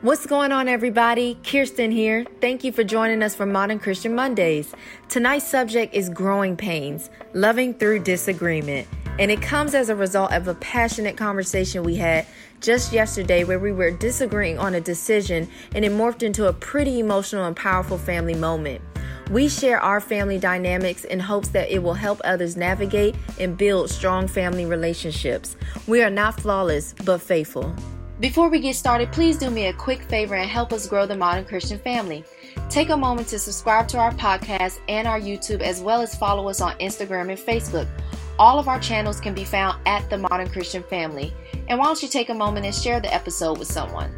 What's going on, everybody? Kirsten here. Thank you for joining us for Modern Christian Mondays. Tonight's subject is growing pains, loving through disagreement. And it comes as a result of a passionate conversation we had just yesterday where we were disagreeing on a decision and it morphed into a pretty emotional and powerful family moment. We share our family dynamics in hopes that it will help others navigate and build strong family relationships. We are not flawless, but faithful. Before we get started, please do me a quick favor and help us grow the modern Christian family. Take a moment to subscribe to our podcast and our YouTube, as well as follow us on Instagram and Facebook. All of our channels can be found at the Modern Christian Family. And why don't you take a moment and share the episode with someone?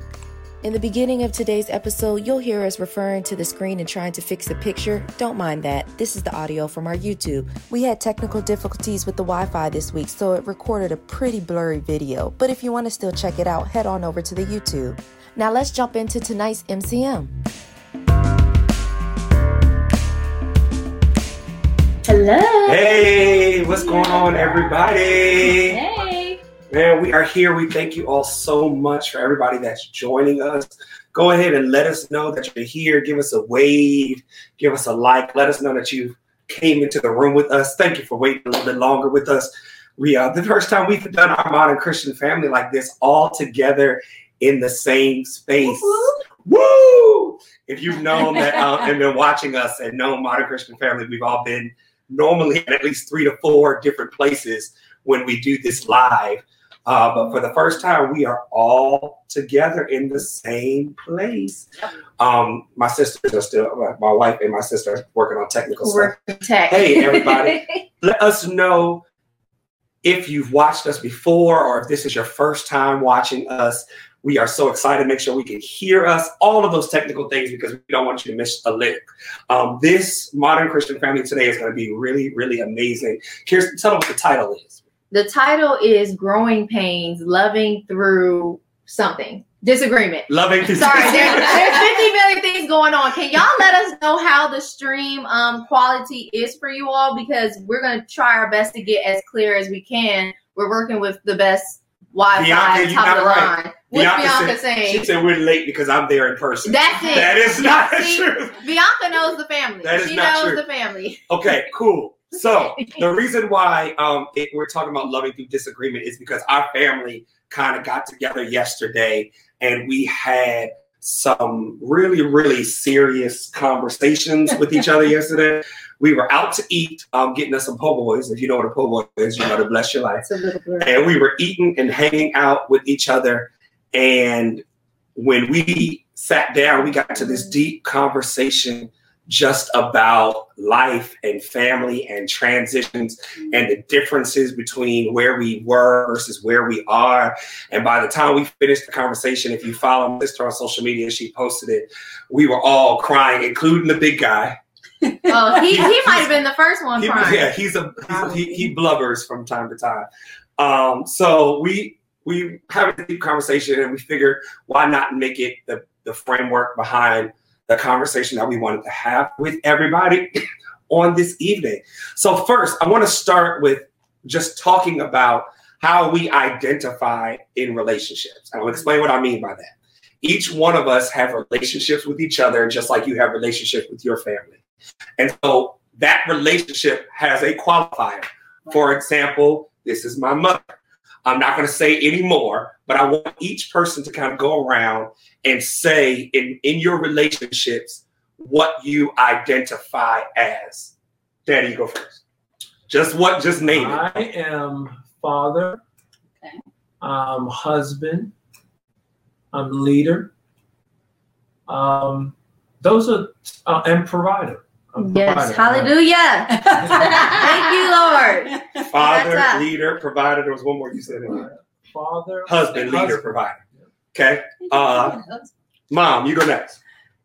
In the beginning of today's episode, you'll hear us referring to the screen and trying to fix the picture. Don't mind that. This is the audio from our YouTube. We had technical difficulties with the Wi Fi this week, so it recorded a pretty blurry video. But if you want to still check it out, head on over to the YouTube. Now let's jump into tonight's MCM. Hello. Hey, what's going on, everybody? Hey. Man, we are here. We thank you all so much for everybody that's joining us. Go ahead and let us know that you're here. Give us a wave, give us a like. Let us know that you came into the room with us. Thank you for waiting a little bit longer with us. We are uh, the first time we've done our modern Christian family like this all together in the same space. Woo! If you've known that uh, and been watching us and known Modern Christian Family, we've all been normally in at least three to four different places when we do this live. Uh, but for the first time, we are all together in the same place. Um, my sisters are still, my wife and my sister are working on technical stuff. Tech. Hey, everybody. Let us know if you've watched us before or if this is your first time watching us. We are so excited. Make sure we can hear us, all of those technical things, because we don't want you to miss a lick. Um, this Modern Christian Family today is going to be really, really amazing. Kirsten, tell them what the title is. The title is Growing Pains, Loving Through Something. Disagreement. Loving to Sorry, there's, there's 50 million things going on. Can y'all let us know how the stream um, quality is for you all? Because we're going to try our best to get as clear as we can. We're working with the best Wi-Fi, Bianca, top of the right. line. What's Bianca, said, saying? She said we're late because I'm there in person. That's it. That is not see? true. Bianca knows the family. That is she not knows true. the family. Okay, cool. So the reason why um, it, we're talking about loving through disagreement is because our family kind of got together yesterday and we had some really, really serious conversations with each other yesterday. We were out to eat, um, getting us some po' boys. If you know what a po' boy is, you know to bless your life. It's a little blur. And we were eating and hanging out with each other. And when we sat down, we got to this deep conversation just about life and family and transitions and the differences between where we were versus where we are. And by the time we finished the conversation, if you follow my sister on social media, she posted it. We were all crying, including the big guy. Oh, he, he might have been the first one He, crying. yeah, he's a, he's a he, he blubbers from time to time. Um, so we we have a deep conversation and we figured why not make it the, the framework behind the conversation that we wanted to have with everybody on this evening. So first, I want to start with just talking about how we identify in relationships. I'll explain what I mean by that. Each one of us have relationships with each other, just like you have relationships with your family. And so that relationship has a qualifier. For example, this is my mother. I'm not going to say any more, but I want each person to kind of go around and say in, in your relationships what you identify as. Daddy, you go first. Just what, just name it. I am father. Okay. I'm husband. I'm leader. Um, those are uh, and provider. I'm Yes, provider. hallelujah. Thank you, Lord. Father, That's us. leader, provider. There was one more you said. in there. Father, Husband, leader, husband. provider. Okay. Uh, mom, you go next.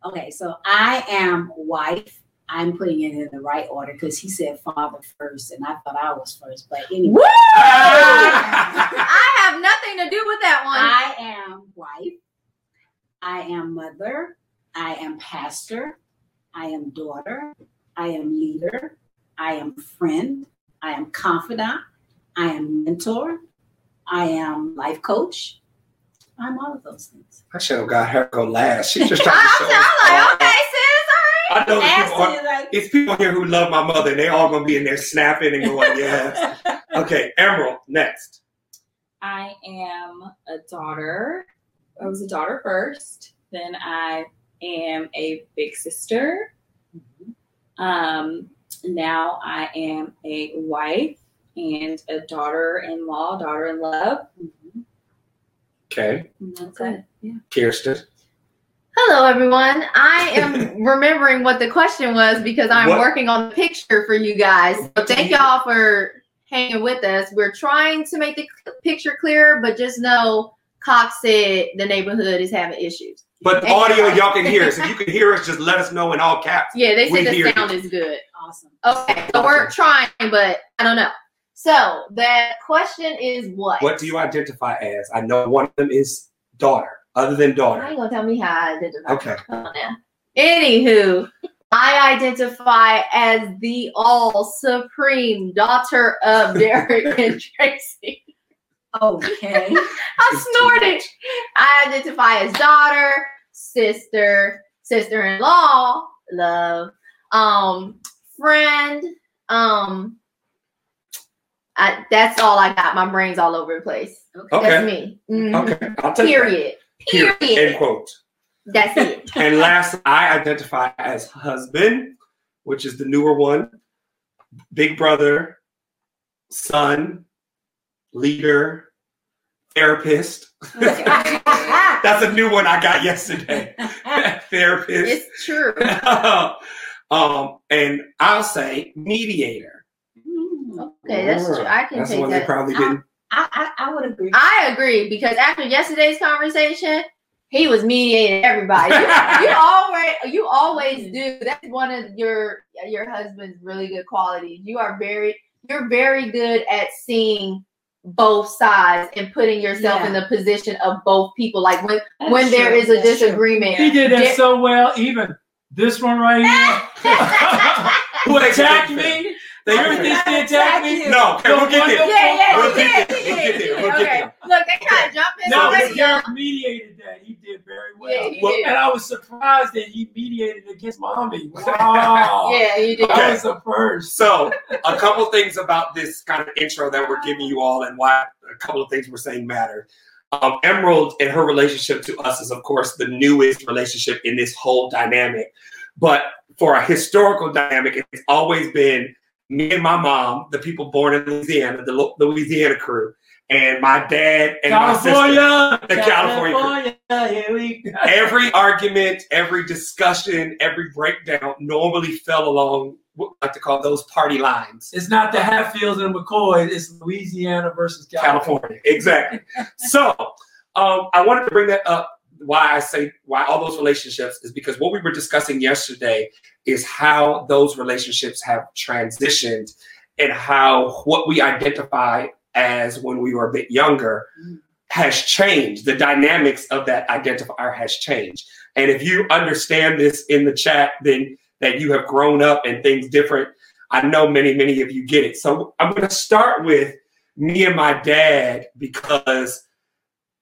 Okay, so I am wife. I'm putting it in the right order because he said father first, and I thought I was first. But anyway, I have nothing to do with that one. I am wife. I am mother. I am pastor. I am daughter. I am leader. I am friend. I am confidant. I am mentor. I am life coach. I'm all of those things. I should have got her go last. She's just I, trying to show I'm all. like, okay, sis, all right. I know there's people, Asking you like, it's people here who love my mother, and they all gonna be in there snapping and going, yes. Okay, Emerald, next. I am a daughter. I was a daughter first. Then I am a big sister. Um, now I am a wife and a daughter-in-law, daughter-in-love. Okay, And that's it. Yeah. Kirsten. Hello, everyone. I am remembering what the question was because I'm What? working on the picture for you guys. So thank y'all for hanging with us. We're trying to make the picture clearer, but just know Cox said the neighborhood is having issues. But the audio, y'all can hear us. If you can hear us, just let us know in all caps. Yeah, they We said the sound you. is good. awesome. Okay, so we're trying, but I don't know. So the question is what? What do you identify as? I know one of them is daughter, other than daughter, I daughter. ain't gonna tell me how I identify. Okay. Come on now. Anywho, I identify as the all supreme daughter of Derek and Tracy. Okay. I'm snorting. I identify as daughter, sister, sister-in-law, love, um, friend. Um, I, that's all I got. My brain's all over the place. Okay. Okay. That's me. Mhm. Okay, I'll take Period. Period. Period. End quote. That's it. And last, I identify as husband, which is the newer one, big brother, son, leader, therapist. That's a new one I got yesterday. therapist. It's true. um, and I'll say mediator. Okay, that's true. I can That's take one they that. probably didn't. I, I, I would agree. I agree because after yesterday's conversation, he was mediating everybody. You, you always you always do. That's one of your your husband's really good qualities. You are very you're very good at seeing both sides and putting yourself in the position of both people. Like when That's when there true. is a That's true. disagreement. He did that so well. Even this one right here, who attacked me. They Everything did. they attacked me. No, okay, we'll get there. Yeah, yeah, We'll he get did, there. He We'll did, get he there. did. We'll get Okay. Look, they trying to jump in No, but y'all. Derek mediated that. He did very well. Yeah, he Well, did. And I was surprised that he mediated against mommy. Wow. Yeah, you did. Okay. That was the first. So, a couple things about this kind of intro that we're giving you all, and why a couple of things we're saying matter. Um, Emerald and her relationship to us is, of course, the newest relationship in this whole dynamic. But for a historical dynamic, it's always been me and my mom, the people born in Louisiana, the Louisiana crew, and my dad and my sister. California. The California California. Here we go. every argument, every discussion, every breakdown normally fell along what I like to call those party lines. It's not the Hatfields and McCoy. It's Louisiana versus California. California, exactly. so um, I wanted to bring that up. Why I say why all those relationships is because what we were discussing yesterday is how those relationships have transitioned and how what we identify as when we were a bit younger mm. has changed. The dynamics of that identifier has changed. And if you understand this in the chat, then that you have grown up and things different, I know many, many of you get it. So I'm going to start with me and my dad because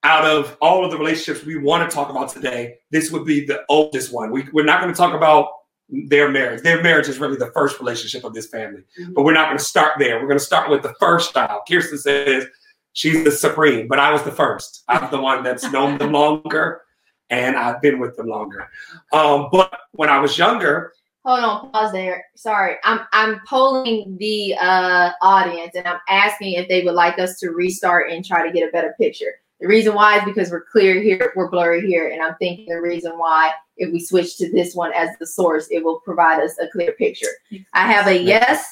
out of all of the relationships we want to talk about today, this would be the oldest one. We, we're not going to talk about their marriage. Their marriage is really the first relationship of this family, but we're not going to start there. We're going to start with the first child. Kirsten says she's the supreme, but I was the first. I'm the one that's known them longer, and I've been with them longer. Um, but when I was younger, Hold on, pause there. Sorry. I'm I'm polling the uh audience and I'm asking if they would like us to restart and try to get a better picture. The reason why is because we're clear here, we're blurry here, and I'm thinking the reason why if we switch to this one as the source, it will provide us a clear picture. I have a yes.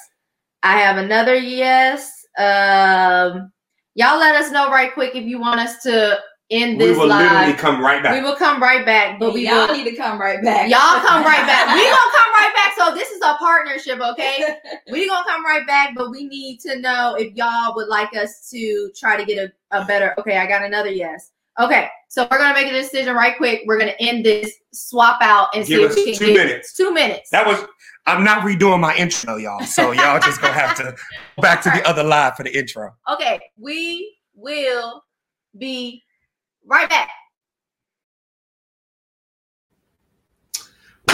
I have another yes. Um y'all let us know right quick if you want us to end this. we this will literally come right back. We will come right back, but we y'all will need to come right back. Y'all come right back. We gonna come right back. So this is a partnership, okay? We gonna come right back, but we need to know if y'all would like us to try to get a, a better. Okay, I got another yes. Okay, so we're gonna make a decision right quick. We're gonna end this, swap out, and see Give if we can two get minutes. two minutes. That was. I'm not redoing my intro, y'all. So y'all just gonna have to go back to the other live for the intro. okay. We will be Right back.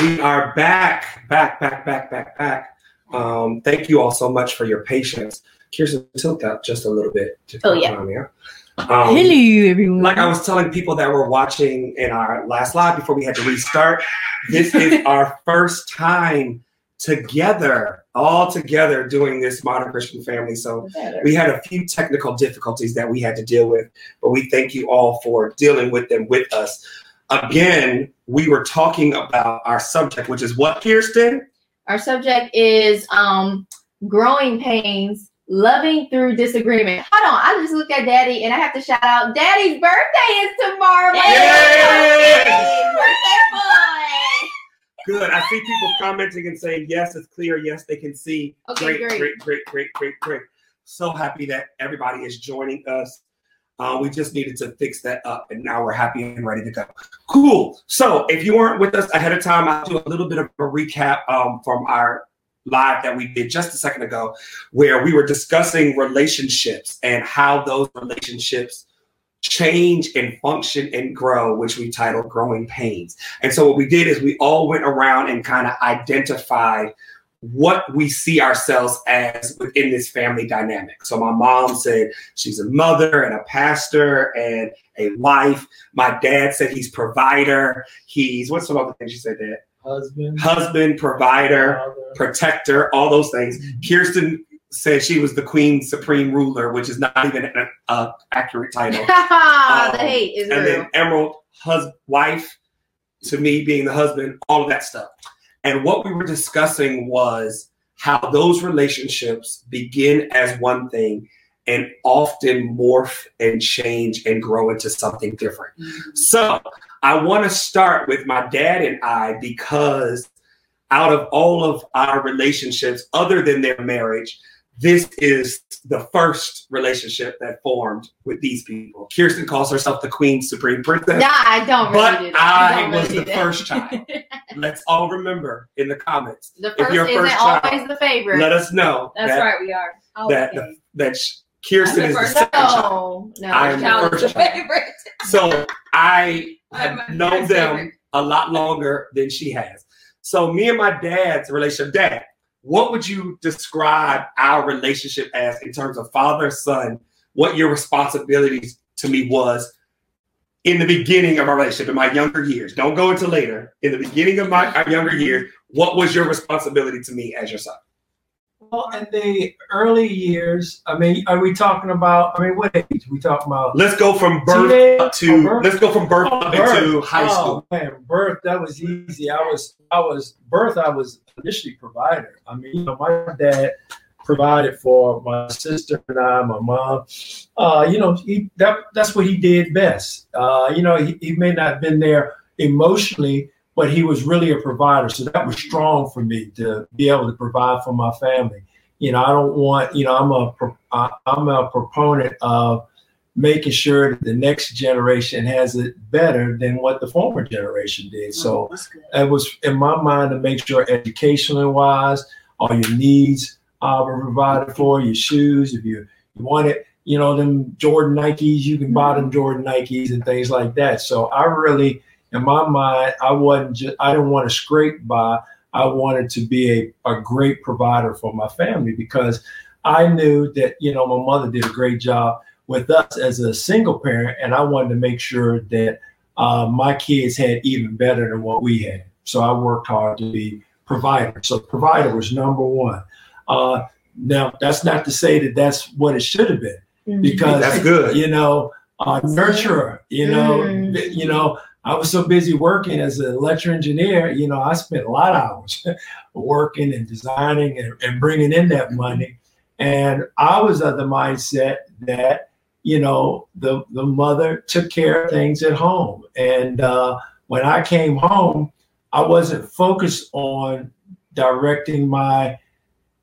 We are back, back, back, back, back, back. Um, thank you all so much for your patience. Kirsten, tilt that just a little bit. to Oh, yeah. come here. Um, everyone. like I was telling people that were watching in our last live before we had to restart, this is our first time together, all together doing this modern Christian family. So we had a few technical difficulties that we had to deal with, but we thank you all for dealing with them with us. Again, we were talking about our subject, which is what, Kirsten? Our subject is um growing pains, loving through disagreement. Hold on, I just looked at Daddy and I have to shout out Daddy's birthday is tomorrow. Yay! birthday boy. Good. I see people commenting and saying, yes, it's clear. Yes, they can see. Okay, great, great. great, great, great, great, great. So happy that everybody is joining us. Uh, we just needed to fix that up, and now we're happy and ready to go. Cool. So, if you weren't with us ahead of time, I'll do a little bit of a recap um, from our live that we did just a second ago, where we were discussing relationships and how those relationships change and function and grow, which we titled Growing Pains. And so, what we did is we all went around and kind of identified what we see ourselves as within this family dynamic. So my mom said she's a mother and a pastor and a wife. My dad said he's provider. He's what's some other things you said, Dad? Husband, Husband, provider, father. protector, all those things. Kirsten said she was the queen supreme ruler, which is not even an uh, accurate title. the Um, hate is and real. then Emerald, hus- wife, to me being the husband, all of that stuff. And what we were discussing was how those relationships begin as one thing and often morph and change and grow into something different. Mm-hmm. So I want to start with my dad and I because out of all of our relationships, other than their marriage, this is the first relationship that formed with these people. Kirsten calls herself the Queen Supreme Princess. Nah, I don't really But do that. I I don't was really the that. first child. Let's all remember in the comments. The If first you're isn't first child, always the favorite. Let us know That's that, right, we are. that, Okay. that sh- Kirsten I'm is the the first second child. no, no. I am the Child is first the child. favorite. So I have known them favorite. a lot longer than she has. So me and my dad's relationship, dad, what would you describe our relationship as in terms of father son? What your responsibilities to me was in the beginning of our relationship, in my younger years. Don't go into later. In the beginning of my younger years, what was your responsibility to me as your son? Well, in the early years, I mean, are we talking about? I mean, what age? are We talking about? Let's go from birth Teenage- to oh, birth? let's go from birth Oh, birth. into high school. Oh man, birth that was easy. I was, I was birth. I was initially provider. I mean, you know, my dad provided for my sister and I, my mom. Uh, you know, he that that's what he did best. Uh, you know, he, he may not have been there emotionally, but he was really a provider. So that was strong for me to be able to provide for my family. You know, I don't want. You know, I'm a I'm a proponent of making sure that the next generation has it better than what the former generation did. So That's it was in my mind to make sure educationally wise, all your needs uh, were provided for, your shoes, if you, you wanted, you know, them Jordan Nikes, you can buy them Jordan Nikes and things like that. So I really, in my mind, I wasn't just, I didn't want to scrape by. I wanted to be a, a great provider for my family because I knew that, you know, my mother did a great job with us as a single parent, and I wanted to make sure that uh, my kids had even better than what we had. So I worked hard to be provider. So provider was number one. Uh, now that's not to say that that's what it should have been, because That's good. you know, uh, nurturer. You know, Mm. you know. I was so busy working as an electrical engineer. You know, I spent a lot of hours working and designing and, and bringing in that money. And I was of the mindset that you know the the mother took care of things at home. And uh, when I came home, I wasn't focused on directing my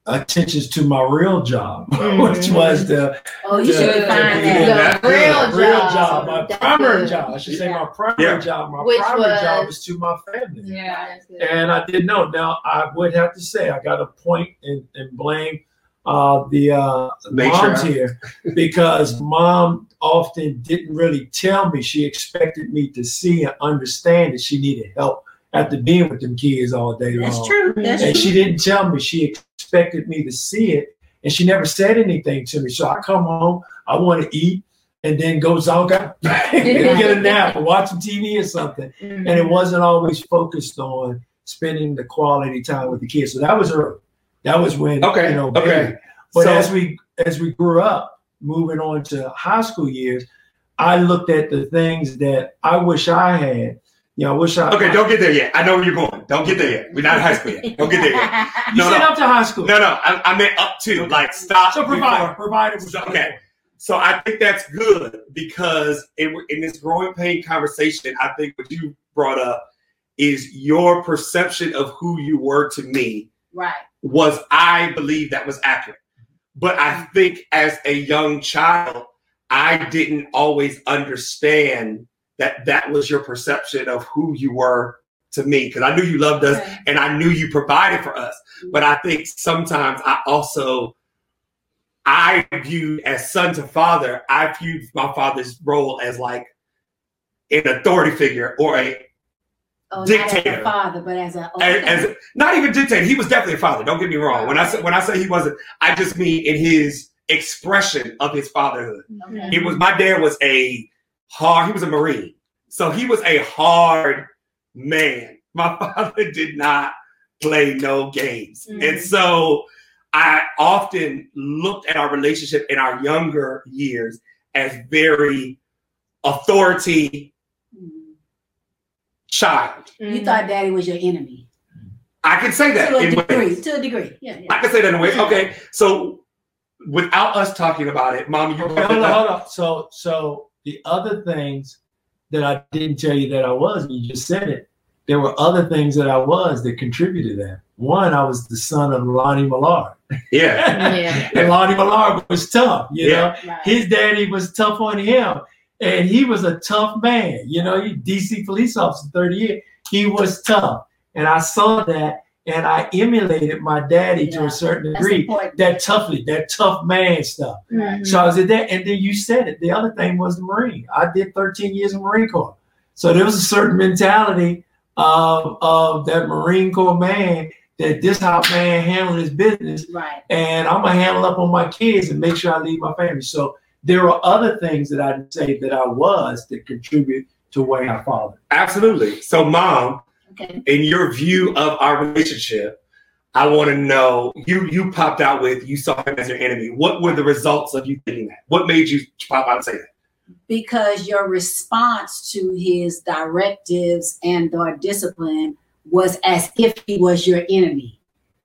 attentions to my real job, which was the Oh, you Yeah. should define Yeah. that. The real the real job. job, my That's primary good. job. I should say my primary Yeah. job. My Which primary job was- is to my family. Yeah. And I didn't know. Now I would have to say I got to point and, and blame uh, the uh, Matriarch. moms here because mom often didn't really tell me. She expected me to see and understand that she needed help after being with them kids all day long. That's true. That's And true. she didn't tell me. She expected me to see it, and she never said anything to me. So I come home, I want to eat, and then go zonk out, get a nap, or watch some TV or something. Mm-hmm. And it wasn't always focused on spending the quality time with the kids. So that was her. That was when Okay, you know. okay. But So- as we as we grew up, moving on to high school years, I looked at the things that I wish I had. You know, I wish I. Okay, don't get there yet. I know where you're going. Don't get there yet. We're not in high school yet. Don't get there yet. You no, said no. up to high school. No, no. I, I meant up to. Like, stop. So provide, provider, provider. So, okay. So I think that's good because in, in this growing pain conversation, I think what you brought up is your perception of who you were to me right. was I believe that was accurate. But I think as a young child, I didn't always understand that that was your perception of who you were to me because I knew you loved us Okay. and I knew you provided for us. Mm-hmm. But I think sometimes I also I viewed as son to father, I viewed my father's role as like an authority figure or a Oh, not as Dictator. a father, but as a as, as not even dictator. He was definitely a father. Don't get me wrong. When I say when I say he wasn't, I just mean in his expression of his fatherhood. Okay. It was my dad was a hard. He was a marine, so he was a hard man. My father did not play no games, Mhm. and so I often looked at our relationship in our younger years as very authority child. You thought daddy was your enemy. I can say that To a in degree. ways. To a degree. Yeah, yeah. I can say that in a way. Okay, so without us talking about it, Mom, you Okay, brought hold on, hold on. So, so the other things that I didn't tell you that I was, you just said it. There were other things that I was that contributed to that. One, I was the son of Lonnie Millard, Yeah, Yeah. and Lonnie Millard was tough. You Yeah. know, Right. his daddy was tough on him, and he was a tough man. You know, he DC police officer, thirty years. He was tough, and I saw that, and I emulated my daddy to a certain degree. That toughly, that tough man stuff. Mhm. So I was at that, and then you said it. The other thing was the Marine. I did 13 years in Marine Corps, so there was a certain mentality of of that Marine Corps man that this how man handle his business, Right. and I'm gonna handle up on my kids and make sure I leave my family. So there are other things that I'd say that I was that contribute to where I fathered. absolutely. So, Mom, Okay. in your view of our relationship, I want to know you. You popped out with you saw him as your enemy. What were the results of you thinking that? What made you pop out and say that? Because your response to his directives and or discipline was as if he was your enemy,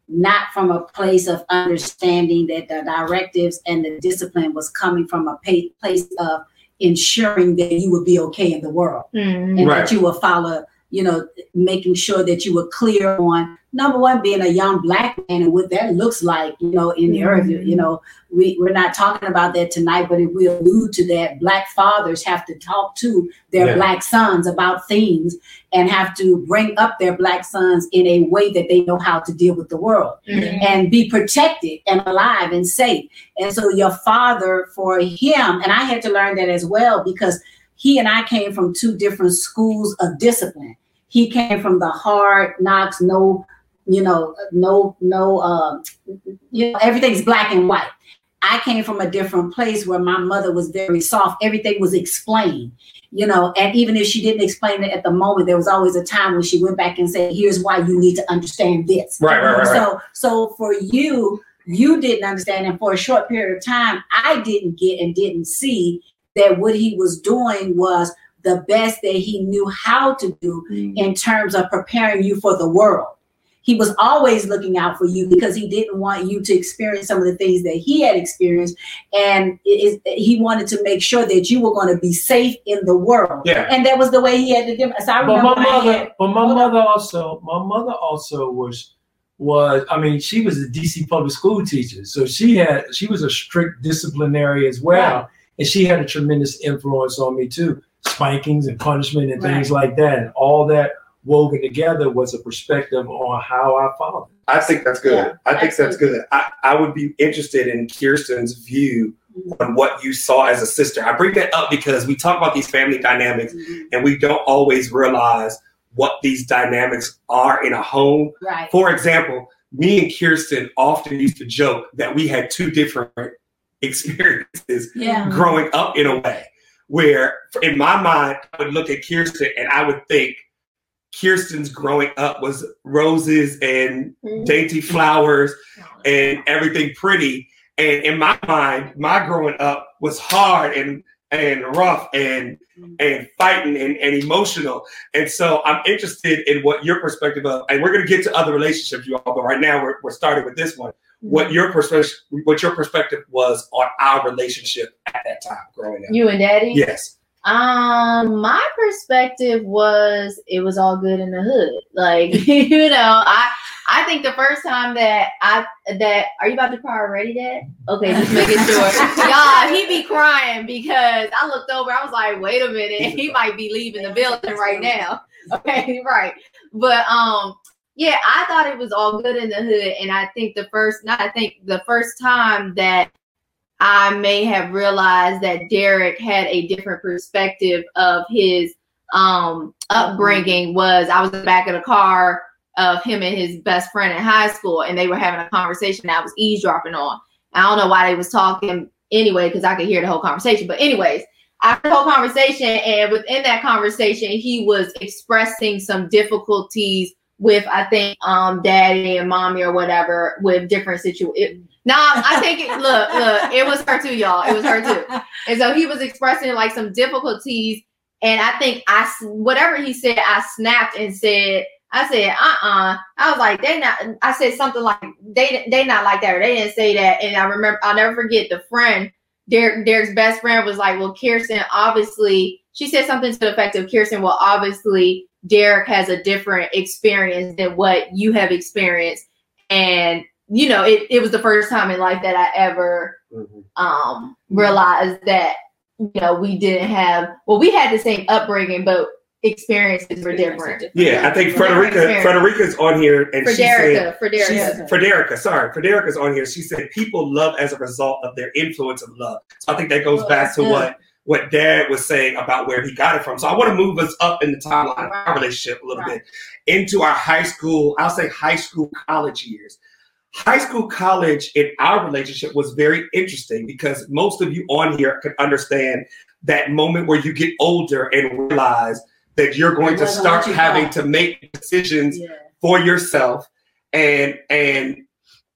not from a place of understanding that the directives and the discipline was coming from a pa- place of ensuring that you would be okay in the world. Mhm. and Right. that you will follow, you know, making sure that you were clear on number one, being a young black man and what that looks like, you know, in the earth. Mhm. You know, we, we're not talking about that tonight, but if we allude to that, black fathers have to talk to their Yeah. black sons about things and have to bring up their black sons in a way that they know how to deal with the world Mhm. and be protected and alive and safe. And so your father, for him, and I had to learn that as well because he and I came from two different schools of discipline. He came from the hard knocks, no, you know, no, no, um, you know, everything's black and white. I came from a different place where my mother was very soft. Everything was explained, you know, and even if she didn't explain it at the moment, there was always a time when she went back and said, "Here's why you need to understand this." Right, right, right, right. So, so for you, you didn't understand, and for a short period of time, I didn't get and didn't see that what he was doing was the best that he knew how to do mm. in terms of preparing you for the world. He was always looking out for you because he didn't want you to experience some of the things that he had experienced, and it is, he wanted to make sure that you were going to be safe in the world. Yeah. And that was the way he had to do. So I But remember my mother, had- but my mother also, my mother also was was I mean she was a DC public school teacher, so she had she was a strict disciplinary as well, Right. And she had a tremendous influence on me too, spankings and punishment and things like that, and all that woven together was a perspective on how I fathered. I think that's good. Yeah, I think that's good. I, I would be interested in Kirsten's view on what you saw as a sister. I bring that up because we talk about these family dynamics Mhm. and we don't always realize what these dynamics are in a home. Right. For example, me and Kirsten often used to joke that we had two different experiences Yeah. growing up in a way where in my mind I would look at Kirsten and I would think Kirsten's growing up was roses and mm-hmm. dainty flowers and everything pretty. And in my mind, my growing up was hard and and rough and mm-hmm. and fighting and, and emotional. And so I'm interested in what your perspective of, and we're gonna get to other relationships, you all, but right now we're, we're starting with this one. What your perspective what your perspective was on our relationship at that time growing up. You and Daddy. Yes. Um, my perspective was it was all good in the hood. Like, you know, I I think the first time that I that are you about to cry already, Dad? Okay, just making sure. Y'all, he be crying because I looked over, I was like, wait a minute, he might be leaving the building right now. Okay, right. But um, yeah, I thought it was all good in the hood, and I think the first not I think the first time that I may have realized that Derek had a different perspective of his um upbringing was I was in the back of the car of him and his best friend in high school and they were having a conversation I was eavesdropping on. I don't know why they was talking anyway because I could hear the whole conversation. But anyways, after the whole conversation and within that conversation, he was expressing some difficulties with I think um daddy and mommy or whatever with different situations. Nah, I think it, look, look, it was her too, y'all. It was her too. And so he was expressing like some difficulties, and I think I whatever he said, I snapped and said, I said, uh uh I was like, they not. I said something like they they not like that, or they didn't say that. And I remember, I'll never forget the friend. Derek, Derek's best friend was like, well, Kirsten, obviously, she said something to the effect of Kirsten, well, obviously, Derek has a different experience than what you have experienced. And, you know, it, it was the first time in life that I ever um realized that you know we didn't have well we had the same upbringing but experiences were different Yeah, I think Frederica Frederica's on here and for she said Derica for Derica She's, Frederica, sorry, Frederica's on here. She said people love as a result of their influence of love. So I think that goes back to Yeah. what what Dad was saying about where he got it from. So I want to move us up in the timeline of our relationship a little Right. bit into our high school. I'll say high school, college years. High school, college in our relationship was very interesting because most of you on here could understand that moment where you get older and realize that you're going to start having to make decisions Yeah. for yourself and and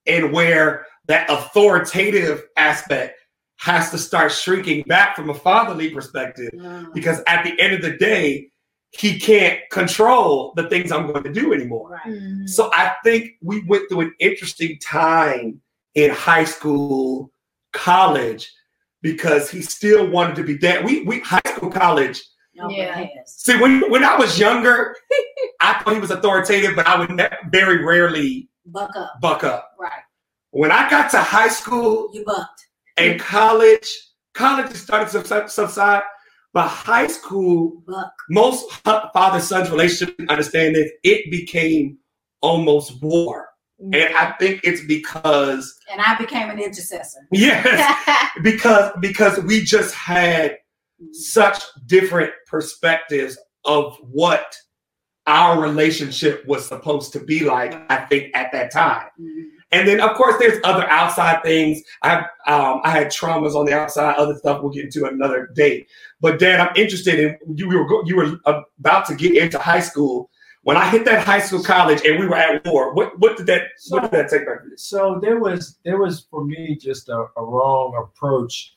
and where that authoritative aspect has to start shrinking back from a fatherly perspective Mm. because at the end of the day he can't control the things i'm going to do anymore Right. Mhm. so i think we went through an interesting time in high school college because he still wanted to be dad we we high school college Yeah. See, when when I was younger, I thought he was authoritative, but I would ne- very rarely Buck up. buck up. Right. When I got to high school You bucked. And college, college started to subside, but high school, most father son's relationship, understand this, it became almost war, and I think it's because And I became an intercessor. yes, because because we just had such different perspectives of what our relationship was supposed to be like i think at that time. Mhm. And then of course there's other outside things. I um, i had traumas on the outside. Other stuff we'll get into another day. But dad i'm interested in you were you were about to get into high school. When i hit that high school college and we were at war what what did that what did that take back So there was there was for me just a, a wrong approach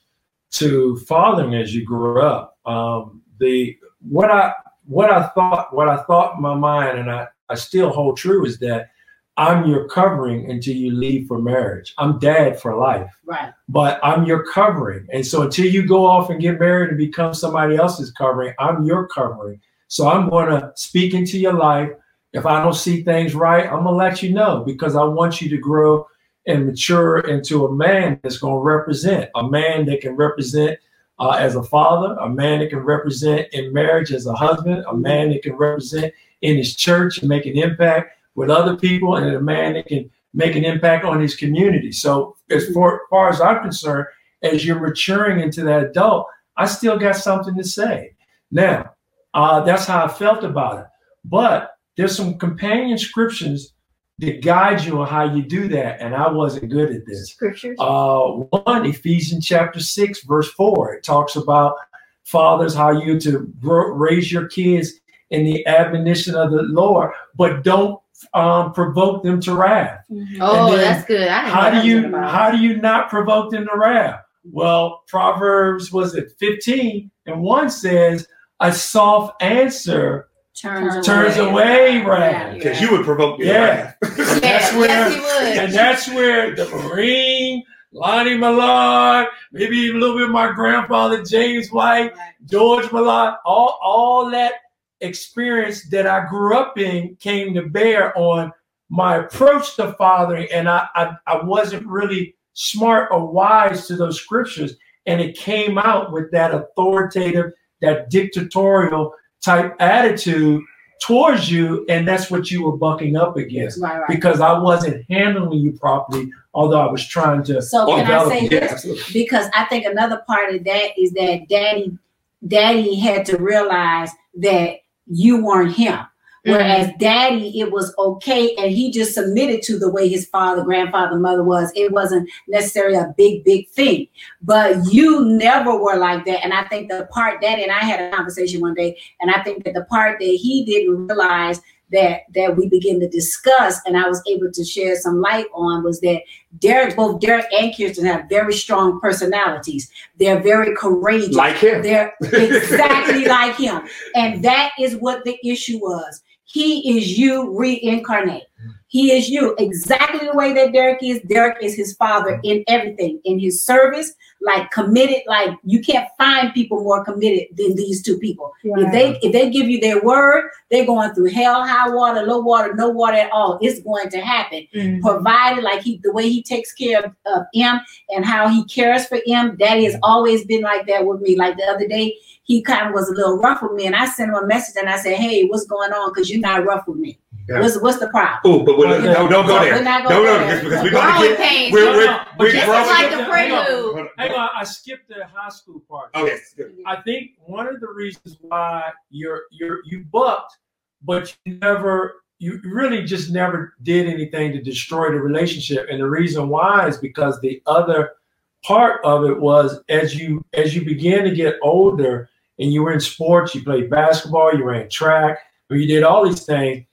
to fathering as you grew up. Um, the what I what I thought what I thought in my mind and I, I still hold true is that I'm your covering until you leave for marriage. I'm dad for life, Right. but I'm your covering. And so until you go off and get married and become somebody else's covering, I'm your covering. So I'm going to speak into your life. If I don't see things right, I'm going to let you know because I want you to grow and mature into a man that's going to represent a man that can represent uh, as a father, a man that can represent in marriage as a husband, a man that can represent in his church and make an impact with other people, and a man that can make an impact on his community. So, as far, far as I'm concerned, as you're maturing into that adult, I still got something to say. Now, uh, that's how I felt about it. But there's some companion scriptures that guide you on how you do that, and I wasn't good at this. Scriptures. Uh, one, Ephesians chapter 6, verse 4. It talks about fathers, how you to raise your kids in the admonition of the Lord, but don't um, provoke them to wrath. Oh, then that's good. I How do you how do you not provoke them to wrath? Well, Proverbs was it 15 and one says a soft answer Turns, turns away wrath. Because you would provoke me. Yeah. wrath. And that's where yes, he would. and that's where the Marine, Lonnie Millard, maybe even a little bit of my grandfather James White, George Millard, all all that experience that I grew up in came to bear on my approach to fathering, and I I, I wasn't really smart or wise to those scriptures, and it came out with that authoritative, that dictatorial type attitude towards you, and that's what you were bucking up against Right, right. because I wasn't handling you properly, although I was trying to. So can I say this? Because I think another part of that is that daddy, daddy had to realize that you weren't him. Whereas mm-hmm. daddy, it was okay, and he just submitted to the way his father, grandfather, mother was. It wasn't necessarily a big, big thing. But you never were like that. And I think the part daddy and I had a conversation one day, and I think that the part that he didn't realize that that we begin to discuss, and I was able to share some light on, was that Derek, both Derek and Kirsten have very strong personalities. They're very courageous. Like him. They're exactly like him. And that is what the issue was. He is you reincarnate. He is you exactly the way that Derek is. Derek is his father in everything, in his service, like committed. Like you can't find people more committed than these two people. If they if they give you their word, they're going through hell, high water, low water, no water at all. It's going to happen Mhm. provided like he the way he takes care of, of him and how he cares for him daddy has always been like that with me like the other day he kind of was a little rough with me and i sent him a message and i said hey what's going on because you're not rough with me Yeah. what's what's the problem Oh, but we're, Well, no, don't go there. We're not No, going no, there. because, because we're We're going to get. pain. We're, we're, no, we're this is like the Hang prelude. Hang on, I skipped the high school part. Okay. I think one of the reasons why you're you're you bucked, but you never you really just never did anything to destroy the relationship. And the reason why is because the other part of it was as you as you began to get older and you were in sports, you played basketball, you ran track, or you did all these things.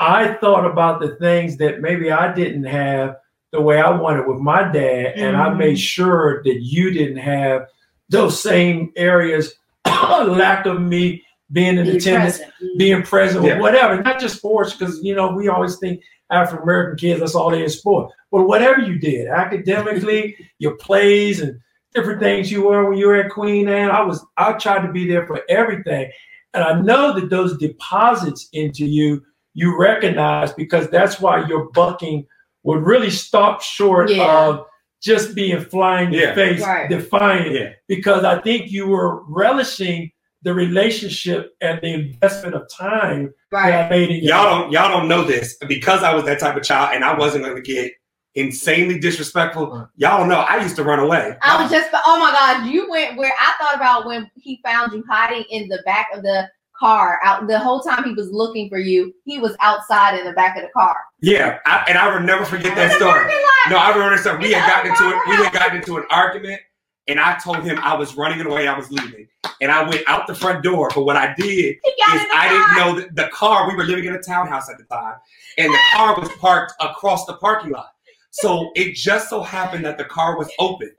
I thought about the things that maybe I didn't have the way I wanted with my dad, and I Mhm. made sure that you didn't have those same areas, lack of me being in Be attendance, present. Mhm. being present, Yeah. with whatever, not just sports, because you know we always think African American kids that's all they in sport, but whatever you did academically, your plays and different things you were when you were at Queen Anne, I was I tried to be there for everything, and I know that those deposits into you you recognize because that's why your bucking would really stop short Yeah. of just being flying your Yeah. face, Right. defiant Yeah. because I think you were relishing the relationship and the investment of time Right. that I made in your Y'all don't y'all don't know this because I was that type of child and I wasn't going to get insanely disrespectful. Y'all don't know. I used to run away. I was just, oh my God, you went where I thought about when he found you hiding in the back of the car. Out the whole time he was looking for you, he was outside in the back of the car. Yeah, I, and I will never forget that story. No, I remember this. We had gotten into it. We had gotten into an argument, and I told him I was running away. I was leaving, and I went out the front door. But what I did is I car. didn't know that the car. We were living in a townhouse at the time, and the car was parked across the parking lot. So it just so happened that the car was open.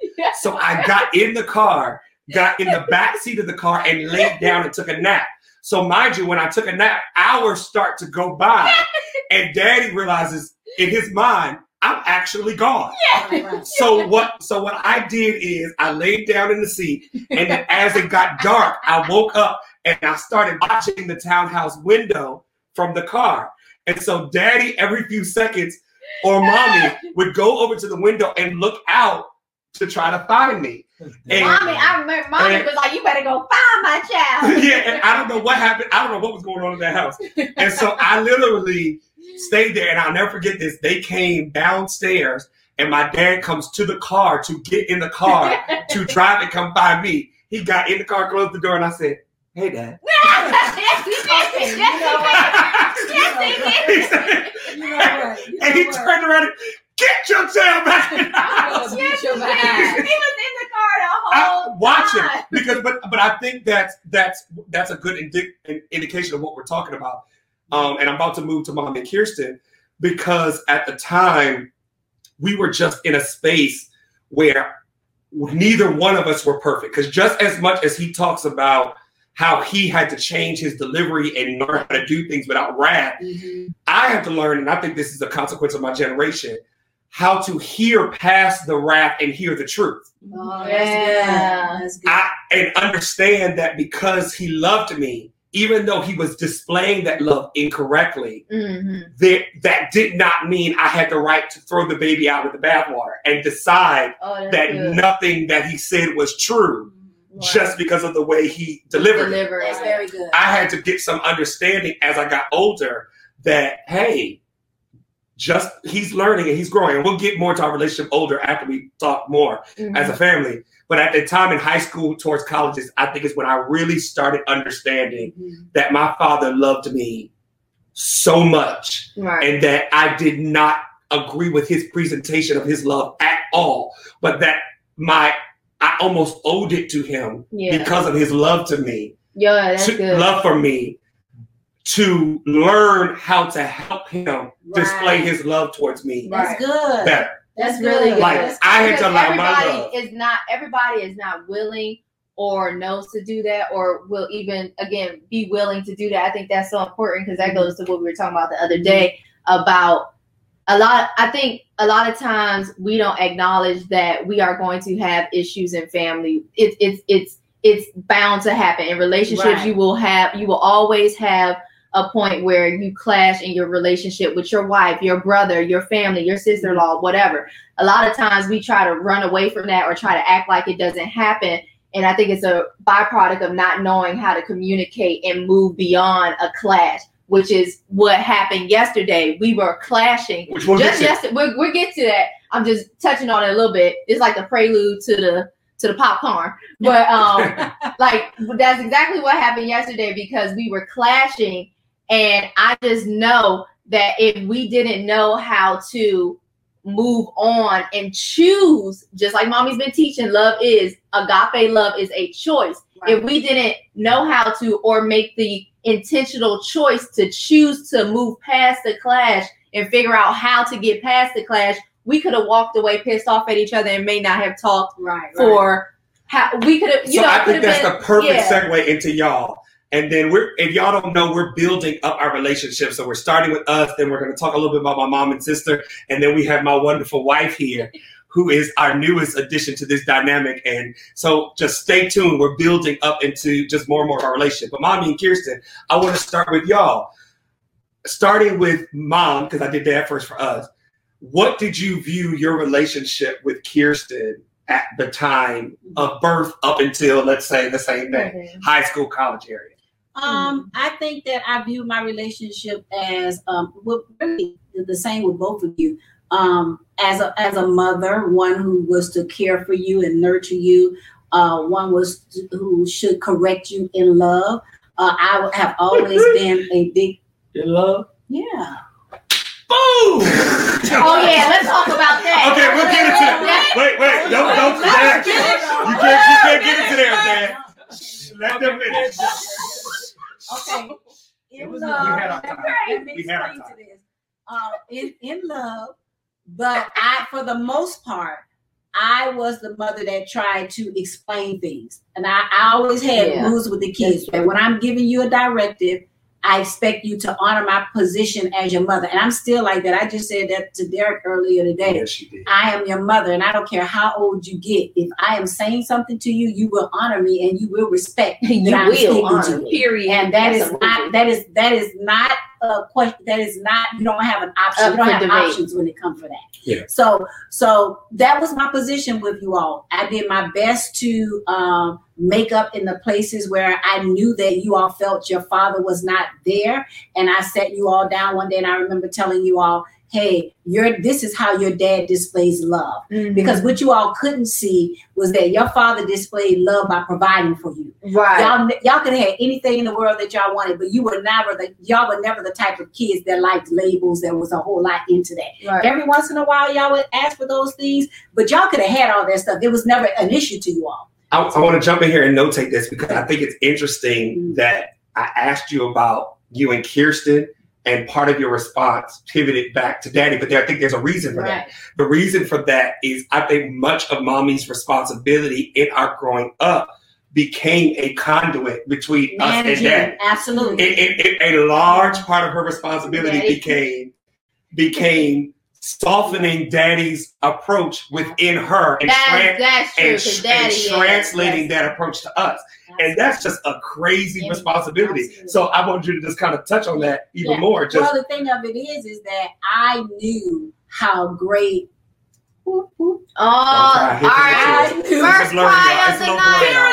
So I got in the car, got in the back seat of the car, and laid down and took a nap. So mind you, when I took a nap, hours start to go by, and Daddy realizes in his mind, I'm actually gone. Right, right. Oh, so what? So what I did is I laid down in the seat, and then as it got dark, I woke up and I started watching the townhouse window from the car. And so Daddy, every few seconds, or Mommy would go over to the window and look out to try to find me. And- Mommy, I remember mommy and- was like, "You better go find my child." yeah, and I don't know what happened. I don't know what was going on in that house. And so I literally stayed there, and I'll never forget this. They came downstairs and my dad comes to the car to get in the car to drive and come by me. He got in the car, closed the door, and I said, "Hey, Dad." yes, he did. Okay, you? Yes, he did. He said- You know what? You and he turned around and get your tail back in the house. Yes, he your did. He was in the car the I, whole watch it because, but but I think that's that's that's a good indi- indication of what we're talking about. Um, and I'm about to move to mom and Kirsten because at the time we were just in a space where neither one of us were perfect. Because just as much as he talks about how he had to change his delivery and learn how to do things without wrath, Mhm. I have to learn, and I think this is a consequence of my generation, how to hear past the wrath and hear the truth. Oh, Yeah. that's good. That's good. I and understand that because he loved me, even though he was displaying that love incorrectly, Mhm. that that did not mean I had the right to throw the baby out with the bathwater and decide Oh, that good. nothing that he said was true Wow. just because of the way he delivered it. Deliver That's very good. I had to get some understanding as I got older that hey, just he's learning and he's growing, and we'll get more to our relationship older after we talk more Mhm. as a family. But at the time in high school towards colleges, I think is when I really started understanding Mhm. that my father loved me so much right. and that I did not agree with his presentation of his love at all, but that my I almost owed it to him yeah. because of his love to me, yeah, that's good. love for me, to learn how to help him display his love towards me That's good. better. That's That's really good. good. Like, I had to Because allow my everybody love. is not everybody is not willing or knows to do that or will even again be willing to do that. I think that's so important because that goes to what we were talking about the other day about a lot I think a lot of times we don't acknowledge that we are going to have issues in family. It's it's it's it's bound to happen. In relationships Right. you will have you will always have a point where you clash in your relationship with your wife, your brother, your family, your sister-in-law, whatever. A lot of times we try to run away from that or try to act like it doesn't happen. And I think it's a byproduct of not knowing how to communicate and move beyond a clash, which is what happened yesterday. We were clashing. Which we'll just yesterday, we'll, we'll get to that. I'm just touching on it a little bit. It's like the prelude to the to the popcorn. But um like that's exactly what happened yesterday because we were clashing and i just know that if we didn't know how to move on and choose just like mommy's been teaching love is agape love is a choice if we didn't know how to or make the intentional choice to choose to move past the clash and figure out how to get past the clash we could have walked away pissed off at each other and may not have talked right, right. for how we could have you so know I think that's been the perfect yeah. segue into y'all. And then we're if y'all don't know, we're building up our relationship. So we're starting with us, then we're gonna talk a little bit about my mom and sister, and then we have my wonderful wife here, who is our newest addition to this dynamic. And so just stay tuned. We're building up into just more and more of our relationship. But mommy and Kirsten, I want to start with y'all. Starting with mom, because I did that first for us. What did you view your relationship with Kirsten at the time of birth up until let's say the same thing, mm-hmm. high school, college area? Um, I think that I view my relationship as um, well, really the same with both of you. Um, as a as a mother, one who was to care for you and nurture you, uh, one was to, who should correct you in love. Uh, I have always been a big In love? yeah. Boom! Oh yeah, let's talk about that. Okay, we'll get into that. Wait, wait, don't don't Let's you get can't it. you can't you can't get into there, man. Let them finish. Okay. It In was- love. we had our let me- time. We had our explain time. to this. Uh, in in love, but I, for the most part, I was the mother that tried to explain things, and I, I always had Yeah. rules with the kids. That when I'm giving you a directive, I expect you to honor my position as your mother, and I'm still like that. I just said that to Derek earlier today. Yes, she did. I am your mother, and I don't care how old you get. If I am saying something to you, you will honor me and you will respect You that I'm will honor to me. Period. And that is Absolutely. not that is that is not a question. That is not you don't have an option. Up you don't have debate. options when it comes for that. Yeah. So so that was my position with you all. I did my best to um, make up in the places where I knew that you all felt your father was not there, and I sat you all down one day, and I remember telling you all hey, your this is how your dad displays love. Mhm. Because what you all couldn't see was that your father displayed love by providing for you. right. Y'all, y'all could have anything in the world that y'all wanted, but you were never the y'all were never the type of kids that liked labels. There was a whole lot into that. right. Every once in a while, y'all would ask for those things, but y'all could have had all that stuff. It was never an issue to you all. I, I want to jump in here and notate this because I think it's interesting Mm. that I asked you about you and Kirsten, and part of your response pivoted back to daddy. But there, I think there's a reason for that. The reason for that is I think much of mommy's responsibility in our growing up became a conduit between us and Managing, dad. absolutely. It, it, it- a large part of her responsibility became became softening daddy's approach within her and, That's, tran- that's true. and, Because and daddy is- translating yes. that approach to us. And that's just a crazy Yeah, responsibility. absolutely. So I want you to just kind of touch on that even Yeah. more. Just well, the thing of it is, is that I knew how great. Whoop, whoop. Oh, all Hit the. I It's knew. a First blurry, cry of the night. blurry, y'all.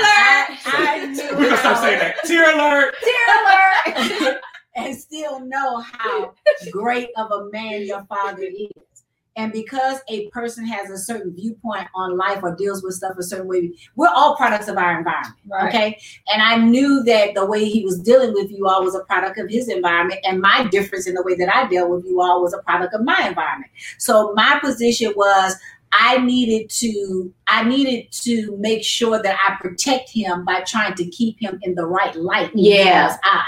I, I knew. We're gonna stop saying that. Tear alert. Tear alert. and still know how great of a man your father is. And because a person has a certain viewpoint on life or deals with stuff a certain way, we're all products of our environment. Right. Okay. And I knew that the way he was dealing with you all was a product of his environment. And my difference in the way that I dealt with you all was a product of my environment. So my position was I needed to I needed to make sure that I protect him by trying to keep him in the right light in Yeah. his eyes.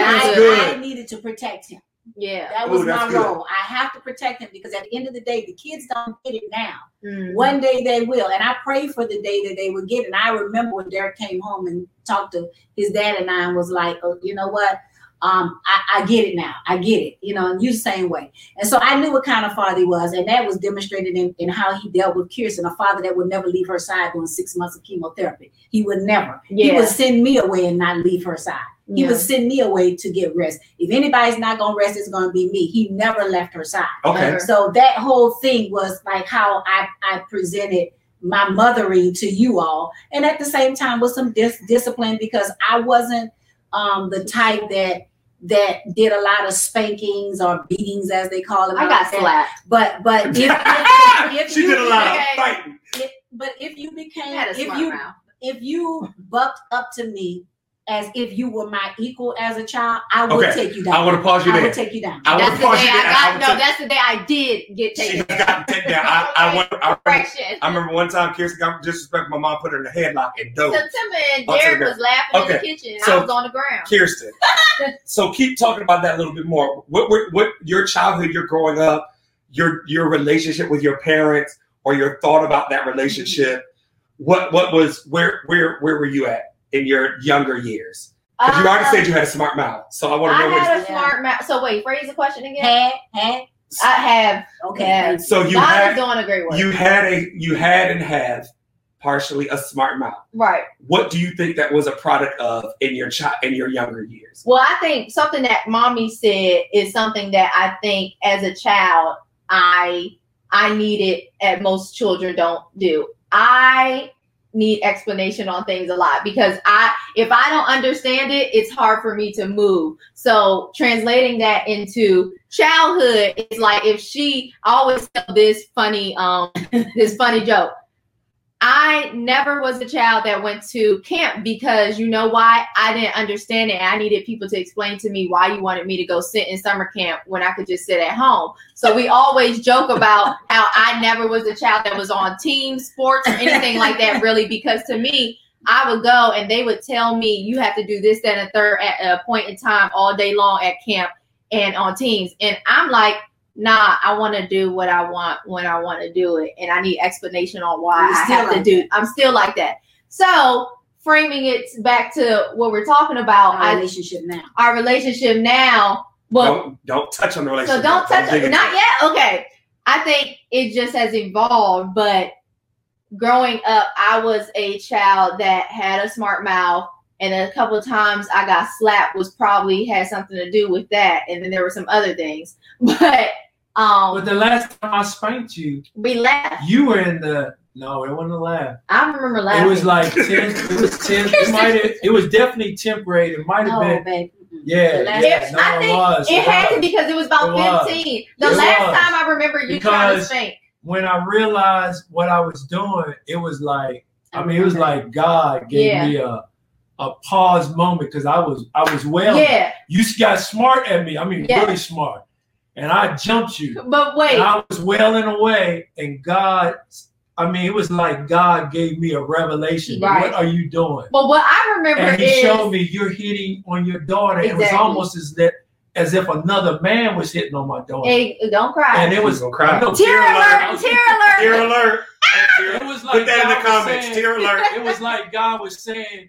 I, good. I needed to protect him. Yeah. That was that's my good. role. I have to protect him because at the end of the day, the kids don't get it now. Mm. One day they will. And I pray for the day that they will get it. And I remember when Derek came home and talked to his dad and I and was like, oh, you know what? Um, I, I get it now. I get it. You know, and you the same way. And so I knew what kind of father he was. And that was demonstrated in, in how he dealt with Kirsten, a father that would never leave her side during six months of chemotherapy. He would never. Yeah. He would send me away and not leave her side. He Yeah. would send me away to get rest. If anybody's not gonna rest, it's gonna be me. He never left her side. Okay. So that whole thing was like how I, I presented my mothering to you all, and at the same time with some dis- discipline because I wasn't um, the type that that did a lot of spankings or beatings as they call them. I got slapped. But but if, if, if she you did a lot of fighting. if- but if you became Had a if you mouth. if you bucked up to me as if you were my equal as a child, I would Okay. take you down. I want to pause you I there. would take you down. I That's want the to pause day you I there. got. No, take- that's the day I did get she taken. has gotten taken down. I, I, went, I, remember, I remember one time Kirsten got disrespectful. My mom put her in a headlock and dove. September and I'll Derek was laughing in the kitchen. and I was on the ground. Kirsten. so keep talking about that a little bit more. What, what, what your childhood, your growing up, your your relationship with your parents, or your thought about that relationship. What what was where where where were you at in your younger years, years? 'Cause you already said you had a smart mouth, so I want to know. What, had a smart mouth. So wait, phrase the question again. Had had I have. okay. Yeah. you. so you God had is doing a great work. you had a you had and have partially a smart mouth. right. What do you think that was a product of in your child in your younger years? Well, I think something that mommy said is something that I think as a child I I needed at most children don't do. I need explanation on things a lot because I if I don't understand it, it's hard for me to move. So translating that into childhood, it's like if she always tell this funny um this funny joke. I never was a child that went to camp because you know why? I didn't understand it. I needed people to explain to me why you wanted me to go sit in summer camp when I could just sit at home. So we always joke about how I never was a child that was on team sports or anything like that, really, because to me, I would go and they would tell me you have to do this, that, and third at a point in time all day long at camp and on teams. And I'm like, nah, I want to do what I want when I want to do it, and I need explanation on why You're I still have to like do. I'm still like that. So framing it back to what we're talking about, Our I, relationship now. our relationship now. Well, don't don't touch on the relationship. so don't touch dig it. into Not yet. Okay. I think it just has evolved, but growing up, I was a child that had a smart mouth, and a couple of times I got slapped was probably had something to do with that, and then there were some other things. But um, But the last time I spanked you, we laughed. you were in the no, it wasn't a laugh. I remember laughing. It was like ten. It was ten. It might have. It was definitely tenth grade. It might have Oh, been. baby. Yeah, yeah, It- no, I it think was. It had to because it was about It was. 15. The It last was. time I remember you trying to spank. When I realized what I was doing, it was like I mean, it was like God gave Yeah. me a a pause moment because I was I was well. Yeah, You got smart at me. I mean, Yeah. really smart, and I jumped you. but wait. And I was wailing away, and God, I mean, it was like God gave me a revelation. Right. What are you doing? But what I remember And He is showed me you're hitting on your daughter. It was almost as that as if another man was hitting on my daughter. Hey, don't cry. and it was Gonna cry. no, tear alert. alert! Tear alert! Tear alert. It was like Put that in the comments. saying- Tear alert. It was like God was saying,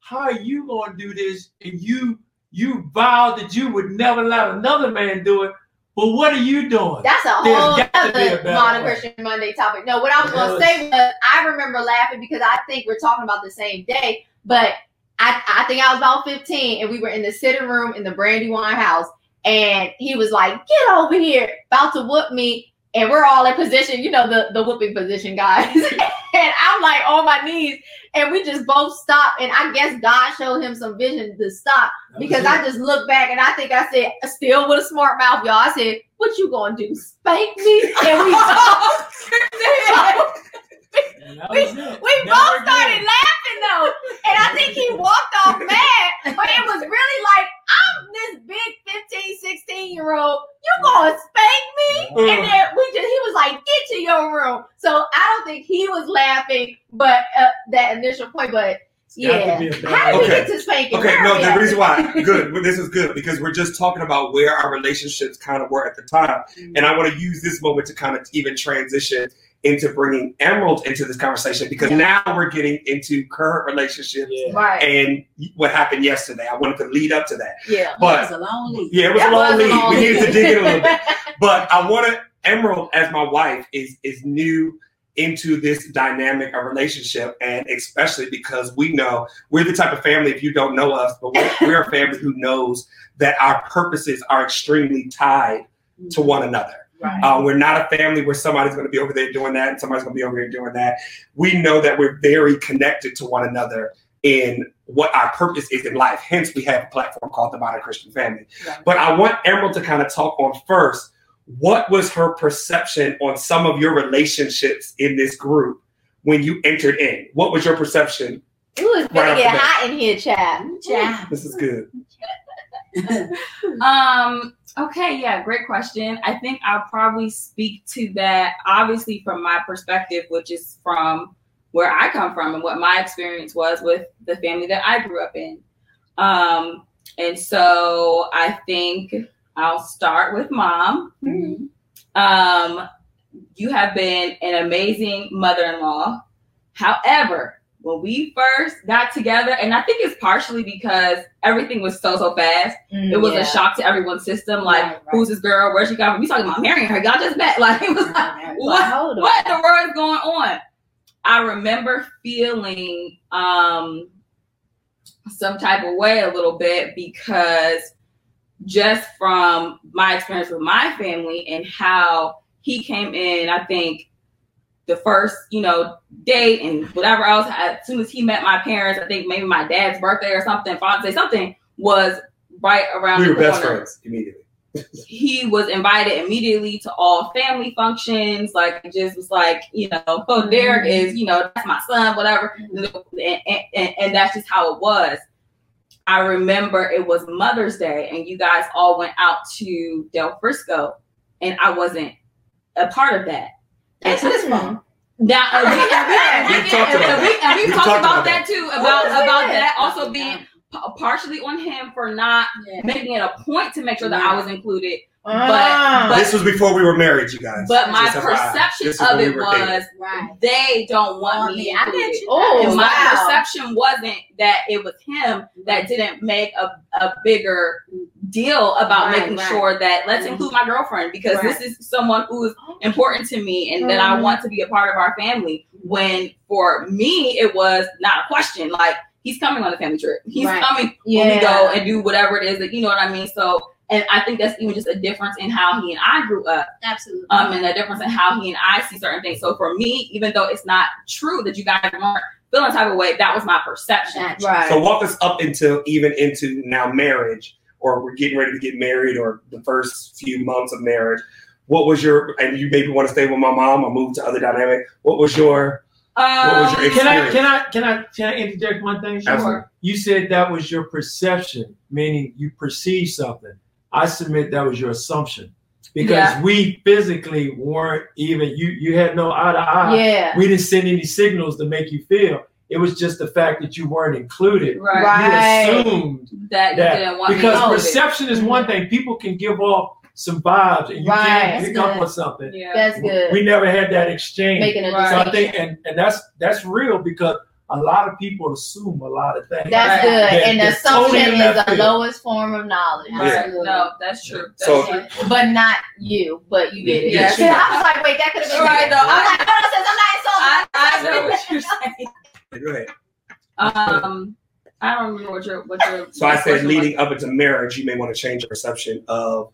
"How are you going to do this?" And you you vowed that you would never let another man do it. But what are you doing? That's a There's whole other modern way. Christian Monday topic. No, what I was going to say was I remember laughing because I think we're talking about the same day, but I, I think I was about 15 and we were in the sitting room in the Brandywine house and he was like, get over here, about to whoop me. And we're all in position, you know, the, the whooping position, guys. and I'm like on my knees and we just both stopped. And I guess God showed him some vision to stop because. I just looked back and I think I said, still with a smart mouth, y'all. I said, "What you gonna do? Spank me?" And we both, And that we, we both started laughing though, and I think he walked off mad. But it was really like, "I'm this big 15, 16 year old. You gonna spank me?" And then we just, he was like, "Get to your room." So I don't think he was laughing, but uh, that initial point, but. It's got to Yeah. be a better How did way. we get to spanking? Okay, Where no, the at? reason why, good, well, this is good because we're just talking about where our relationships kind of were at the time. And I want to use this moment to kind of even transition into bringing Emerald into this conversation because now we're getting into current relationships Yeah. Right. and what happened yesterday. I wanted to lead up to that. Yeah. But It was a long lead. yeah, it was That a long was a lead. long We needed to dig in a little bit. But I want to Emerald as my wife is is new into this dynamic of relationship, and especially because we know we're the type of family. If you don't know us, but we're, we're a family who knows that our purposes are extremely tied to one another. Right. Uh, we're not a family where somebody's going to be over there doing that and somebody's going to be over here doing that. We know that we're very connected to one another in what our purpose is in life. Hence, we have a platform called the Modern Christian Family. Right. But I want Emerald to kind of talk on first. What was her perception on some of your relationships in this group when you entered in? What was your perception? It was Right gonna off get hot in here, Chad. Child. This is good. Um, okay, yeah, great question. I think I'll probably speak to that obviously from my perspective, which is from where I come from and what my experience was with the family that I grew up in. Um, and so I think I'll start with mom. Mhm. Um, you have been an amazing mother-in-law. However, when we first got together, and I think it's partially because everything was so so fast. It was Yeah. a shock to everyone's system. Like, Right, right. who's this girl? Where's she got from? We talking about marrying her. Y'all just met. Like, it was like, right. what? What the world is going on? I remember feeling um some type of way a little bit because just from my experience with my family and how he came in, I think the first, you know, date and whatever else, as soon as he met my parents, I think maybe my dad's birthday or something, Father's Day, something was right around We the were best corner friends immediately. he was invited immediately to all family functions. Like it just was like, you know, oh Derek mm-hmm. is, you know, that's my son, whatever. And, and, and, and that's just how it was. I remember it was Mother's Day and you guys all went out to Del Frisco and I wasn't a part of that. That's his fault. Now, and we, and we, we, We've talked about we, we've We've talked, talked about about that too, about about yeah. that also being p- partially on him for not Yeah. making it a point to make sure that I was included. Ah. but- this was before we were married, you guys. But my perception of when we it was dating. Right. they don't want Want me me. I get included. you. Oh, And my wow. perception wasn't that it was him that didn't make a, a bigger deal about Right, making right. sure that let's Mhm. include my girlfriend because Right. this is someone who is important to me and that I Mhm. want to be a part of our family. When for me, it was not a question. Like he's coming on the family trip. He's Right. coming when we go and do whatever it is that you know what I mean. So and I think that's even just a difference in how he and I grew up, Absolutely. um, and a difference in how he and I see certain things. So for me, even though it's not true that you guys weren't feeling type of way, that was my perception. Right. So walk us up until even into now marriage, or we're getting ready to get married, or the first few months of marriage. What was your and you maybe want to stay with my mom or move to other dynamic? What was your Um, was your Can I can I can I can I interject one thing? Absolutely. You said that was your perception, meaning you perceive something. I submit that was your assumption because Yeah. we physically weren't even you. You had no eye to eye. yeah. We didn't send any signals to make you feel. It was just the fact that you weren't included. Right. Right. You assumed That you that because perception is one thing. People can give off some vibes, and you Right. can't pick That's up on something. Yeah. That's good. We never had that exchange. Making a Right. So I think, and, and that's that's real because a lot of people assume a lot of things. That's Right. good. That- and the that's totally assumption in is the field. lowest form of knowledge. Right. Absolutely. No, that's true. That's So- true. But not you. But you get it. Yeah, See, I was like, wait, that could have been Right, me. no, I'm I- like, hold on, sis, I'm not I, insulting. I know what you're saying. go ahead. Um, I don't remember what your what your. So I said question was. leading up into marriage, you may want to change your perception of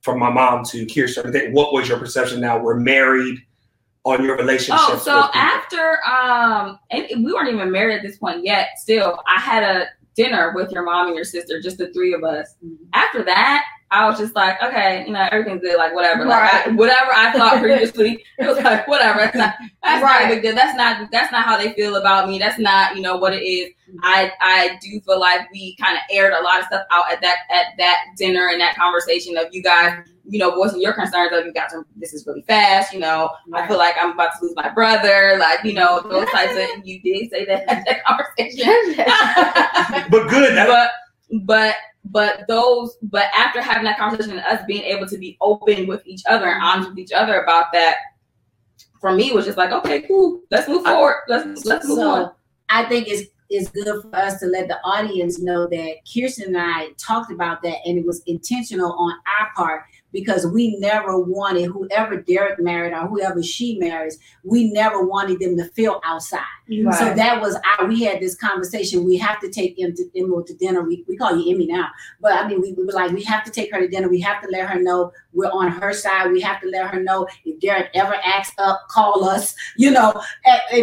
from my mom to Kirsten. I What was your perception now? We're married on your relationship. Oh, so after um, and we weren't even married at this point yet. Still, I had a dinner with your mom and your sister, just the three of us. After that, I was just like, okay, you know, everything's good, like whatever, like I, whatever I thought previously, it was like whatever. That's not, that's not a Right. big deal. That's not that's not how they feel about me. That's not you know what it is. Mm-hmm. I I do feel like we kind of aired a lot of stuff out at that at that dinner and that conversation of you guys, you know, voicing your concerns of you guys are this is really fast. You know, I feel like I'm about to lose my brother. Like you know those types of. You did say that at that conversation. but good. That, but but but those but after having that conversation and us being able to be open with each other and honest with each other about that for me was just like okay cool. Let's move forward. Let's let's move on. I think it's it's good for us to let the audience know that Kirsten and I talked about that and it was intentional on our part because we never wanted whoever Derek married or whoever she marries, we never wanted them to feel outside. So that was our we had this conversation. We have to take Em to Emma to dinner. We, we call you Emmy now. But I mean we, we were like, we have to take her to dinner. We have to let her know we're on her side. We have to let her know if Derek ever acts up, call us, you know,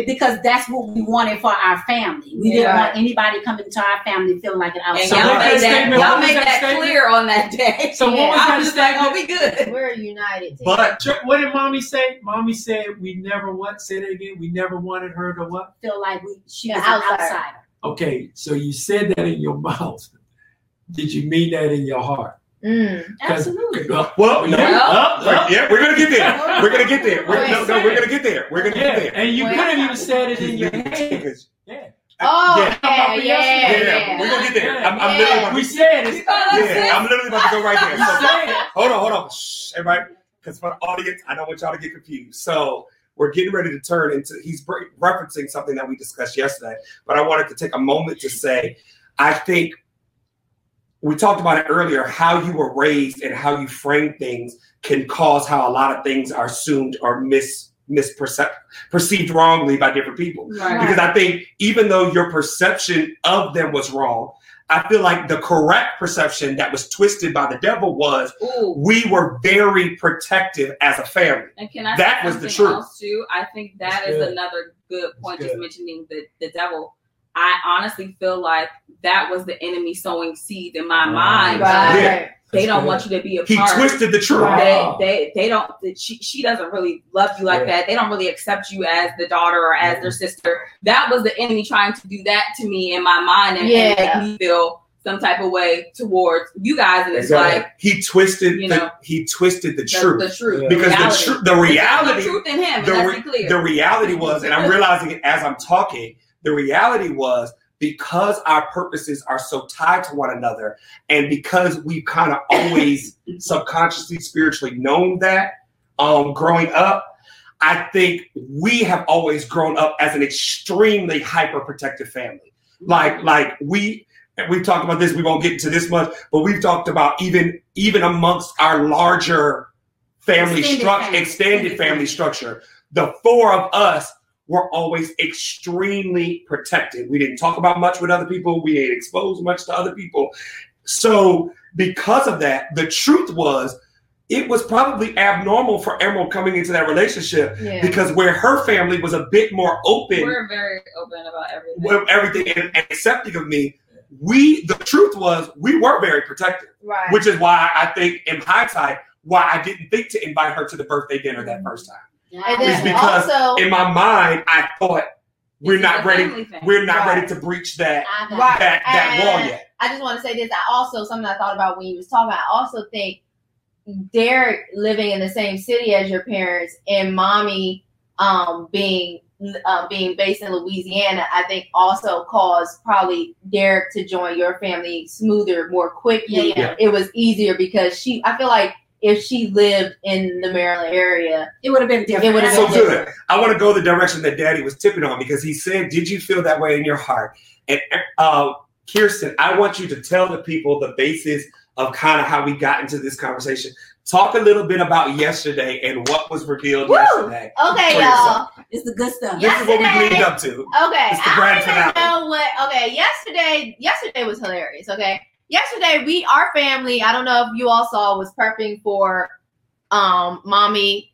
because that's what we wanted for our family. We didn't want anybody coming to our family feeling like an outsider. So y'all what made that that y'all what was made that that clear on that day So what Yeah, was I that was just like oh we good We're united team. but What did mommy say? Mommy said we never what? Say that again. We never wanted her to what? feel like we she An was an outsider. outsider. Okay, so you said that in your mouth. Did you mean that in your heart? Mm. 'Cause- Absolutely. Well, well, no, Yeah. up, up. yeah, we're gonna get there. We're gonna get there. We're, no, no, we're gonna get there. We're gonna Yeah, get there. and you Wait. could have even said it in your head. Yeah. Oh, yeah, yeah, yeah, yeah, yeah. we're gonna get there. I'm, I'm Yeah. literally about We said it. yeah, I'm literally about to go right there. So, said it. hold on, hold on, Shh, everybody, because for the audience, I don't want y'all to get confused. So we're getting ready to turn into. He's referencing something that we discussed yesterday, but I wanted to take a moment to say, I think we talked about it earlier. How you were raised and how you frame things can cause how a lot of things are assumed or mis misperceived perceived wrongly by different people right because I think even though your perception of them was wrong, I feel like the correct perception that was twisted by the devil was Ooh. we were very protective as a family. And can I That say was the something truth. too? I think that That's is good. another good point. That's Just good. mentioning the the devil. I honestly feel like that was the enemy sowing seeds in my Right. mind. Right. Yeah. They don't want you to be a He part. twisted the truth. Right. They, they they don't. She she doesn't really love you like Yeah. that. They don't really accept you as the daughter or as their mm-hmm. sister. That was the enemy trying to do that to me in my mind and, and Yeah. make me feel some type of way towards you guys. And it's Exactly. like he twisted You the know, he twisted the the, truth the truth, Yeah. the because reality. the tr- the There's no reality truth in him. the, re- let's be clear. the reality was, and I'm realizing it as I'm talking, the reality was because our purposes are so tied to one another, and because we've kind of always subconsciously, spiritually known that um, growing up, I think we have always grown up as an extremely hyper protective family. Like, like we we've talked about this, we won't get into this much, but we've talked about even even amongst our larger family structure, extended family. structure, the four of us were always extremely protected. We didn't talk about much with other people. We ain't exposed much to other people. So because of that, the truth was it was probably abnormal for Emerald coming into that relationship Yeah. because where her family was a bit more open We're very open about everything. everything and, and accepting of me. We the truth was we were very protective, Right. which is why I think in hindsight why I didn't think to invite her to the birthday dinner that mm-hmm. first time. And It's because also In my mind, I thought we're not ready. We're not Right. ready to breach that Right. that that And- wall yet. I just want to say this. I also something I thought about when you was talking. I also think Derek living in the same city as your parents and mommy um, being uh, being based in Louisiana, I think also caused probably Derek to join your family smoother, more quickly. Yeah, yeah. It was easier because she. I feel like if she lived in the Maryland area, It would have been different. It would have So been good. I want to go the direction that Daddy was tipping on because he said, "Did you feel that way in your heart?" And uh, Kirsten, I want you to tell the people the basis of kind of how we got into this conversation. Talk a little bit about yesterday and what was revealed Woo! yesterday. Okay, y'all. It's the good stuff. This is what we Yesterday- lead up to. Okay, It's the I grand don't finale. know what. Okay, yesterday, yesterday was hilarious. Okay, yesterday we, our family, I don't know if you all saw, was prepping for, um, mommy,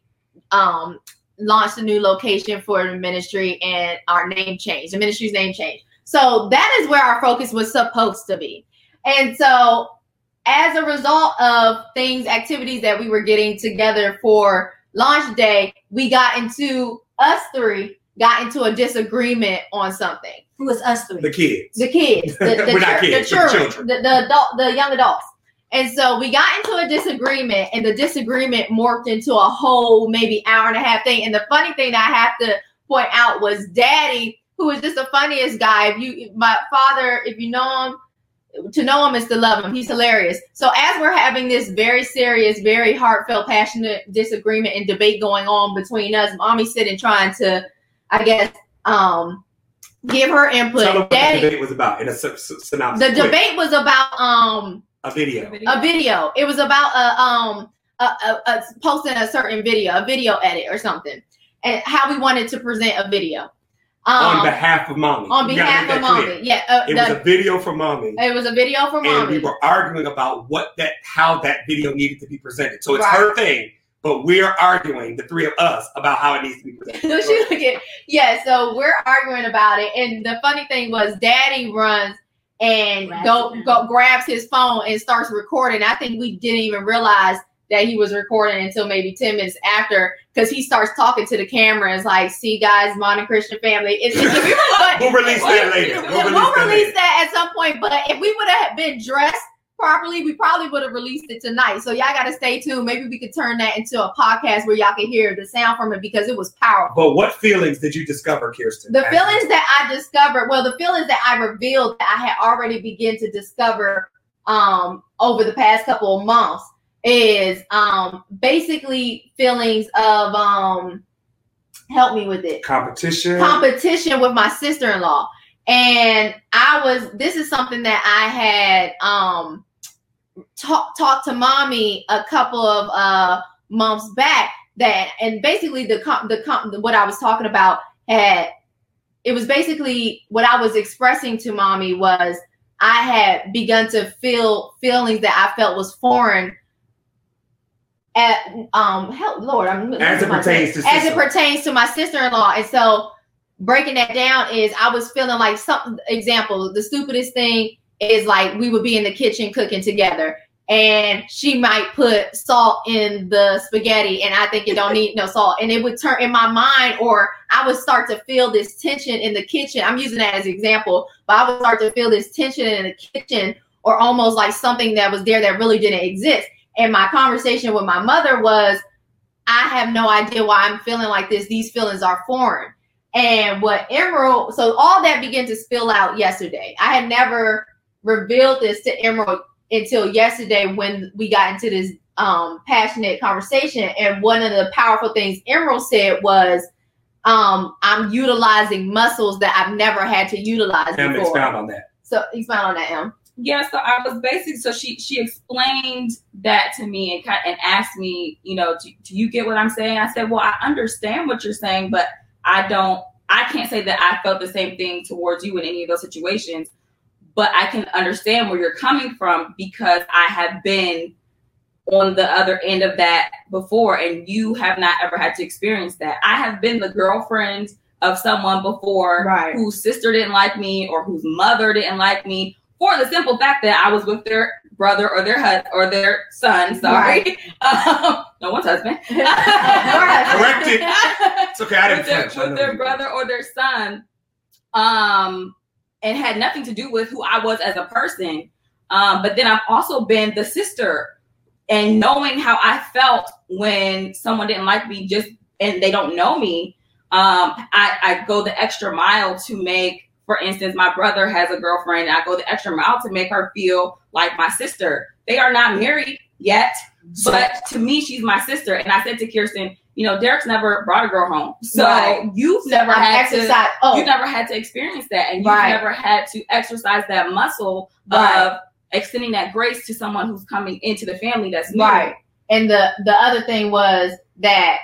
um, launched a new location for the ministry and our name change, the ministry's name change. So that is where our focus was supposed to be, and so as a result of things, activities that we were getting together for launch day, we got into us three got into a disagreement on something. Who was us three? The kids. The kids, the, the, We're not kids, the we're children, the, the adult, the young adults. And so we got into a disagreement, and the disagreement morphed into a whole maybe hour and a half thing. And the funny thing that I have to point out was Daddy, who is just the funniest guy. If you, my father, if you know him, to know him is to love him. He's hilarious. So as we're having this very serious, very heartfelt, passionate disagreement and debate going on between us, mommy's sitting trying to, I guess, um, give her input. Tell them what the debate was about in a sy- sy- synopsis. the Quick. debate was about um a video. a video. It was about a um a, a, a posting a certain video, a video edit or something, and how we wanted to present a video. Um, on behalf of mommy. on behalf of that clear. mommy. Yeah, uh, It the- was a video for mommy. it was a video for mommy. and mommy. we were arguing about what that how that video needed to be presented. So it's Right. her thing, but we're arguing the three of us about how it needs to be presented. So she look at yeah, so we're arguing about it, and the funny thing was, Daddy runs and Grabs go go grabs his phone and starts recording. I think we didn't even realize that he was recording until maybe ten minutes after, because he starts talking to the camera. It's like, "See, guys, modern Christian family." It's, it's but- We'll release that later. We'll, We'll release that release later. that at some point. But if we would have been dressed properly, we probably would have released it tonight. So y'all got to stay tuned. Maybe we could turn that into a podcast where y'all can hear the sound from it because it was powerful. But what feelings did you discover, Kirsten? The feelings that I discovered, well, the feelings that I revealed that I had already begun to discover um, over the past couple of months is um, basically feelings of um, help me with it competition. competition with my sister-in-law and i was this is something that i had um talked talked to mommy a couple of uh months back that and basically the the what i was talking about had it was basically what i was expressing to mommy was i had begun to feel feelings that i felt was foreign at um help lord i'm As it pertains to as it pertains to my sister-in-law and so breaking that down is i was feeling like something example the stupidest thing is like we would be in the kitchen cooking together and she might put salt in the spaghetti and i think it don't need no salt and it would turn in my mind or i would start to feel this tension in the kitchen i'm using that as an example but i would start to feel this tension in the kitchen or almost like something that was there that really didn't exist and my conversation with my mother was I have no idea why I'm feeling like this. These feelings are foreign. And what Emerald, so all that began to spill out yesterday. I had never revealed this to Emerald until yesterday when we got into this um, passionate conversation. And one of the powerful things Emerald said was, um, I'm utilizing muscles that I've never had to utilize Em before. expound on that. So expound on that, Em. Yeah, so I was basically so she she explained that to me and kind and asked me, you know, do, do you get what I'm saying? I said, well, I understand what you're saying, but I don't. I can't say that I felt the same thing towards you in any of those situations. But I can understand where you're coming from because I have been on the other end of that before, and you have not ever had to experience that. I have been the girlfriend of someone before Right. whose sister didn't like me or whose mother didn't like me for the simple fact that I was with their brother or their hus- or their son. Sorry, um, no one's husband. Corrected. It's okay. I didn't with their, with their brother or their son, um, and had nothing to do with who I was as a person. Um, but then I've also been the sister, and knowing how I felt when someone didn't like me, just and they don't know me, um, I, I go the extra mile to make. For instance, my brother has a girlfriend. And I go the extra mile to make her feel like my sister. They are not married yet, but to me, she's my sister. And I said to Kirsten, you know, Derek's never brought a girl home, so Right. you've never I've had to. Oh, You never had to experience that, and you've Right. never had to exercise that muscle Right. of extending that grace to someone who's coming into the family that's new. Right. And the the other thing was that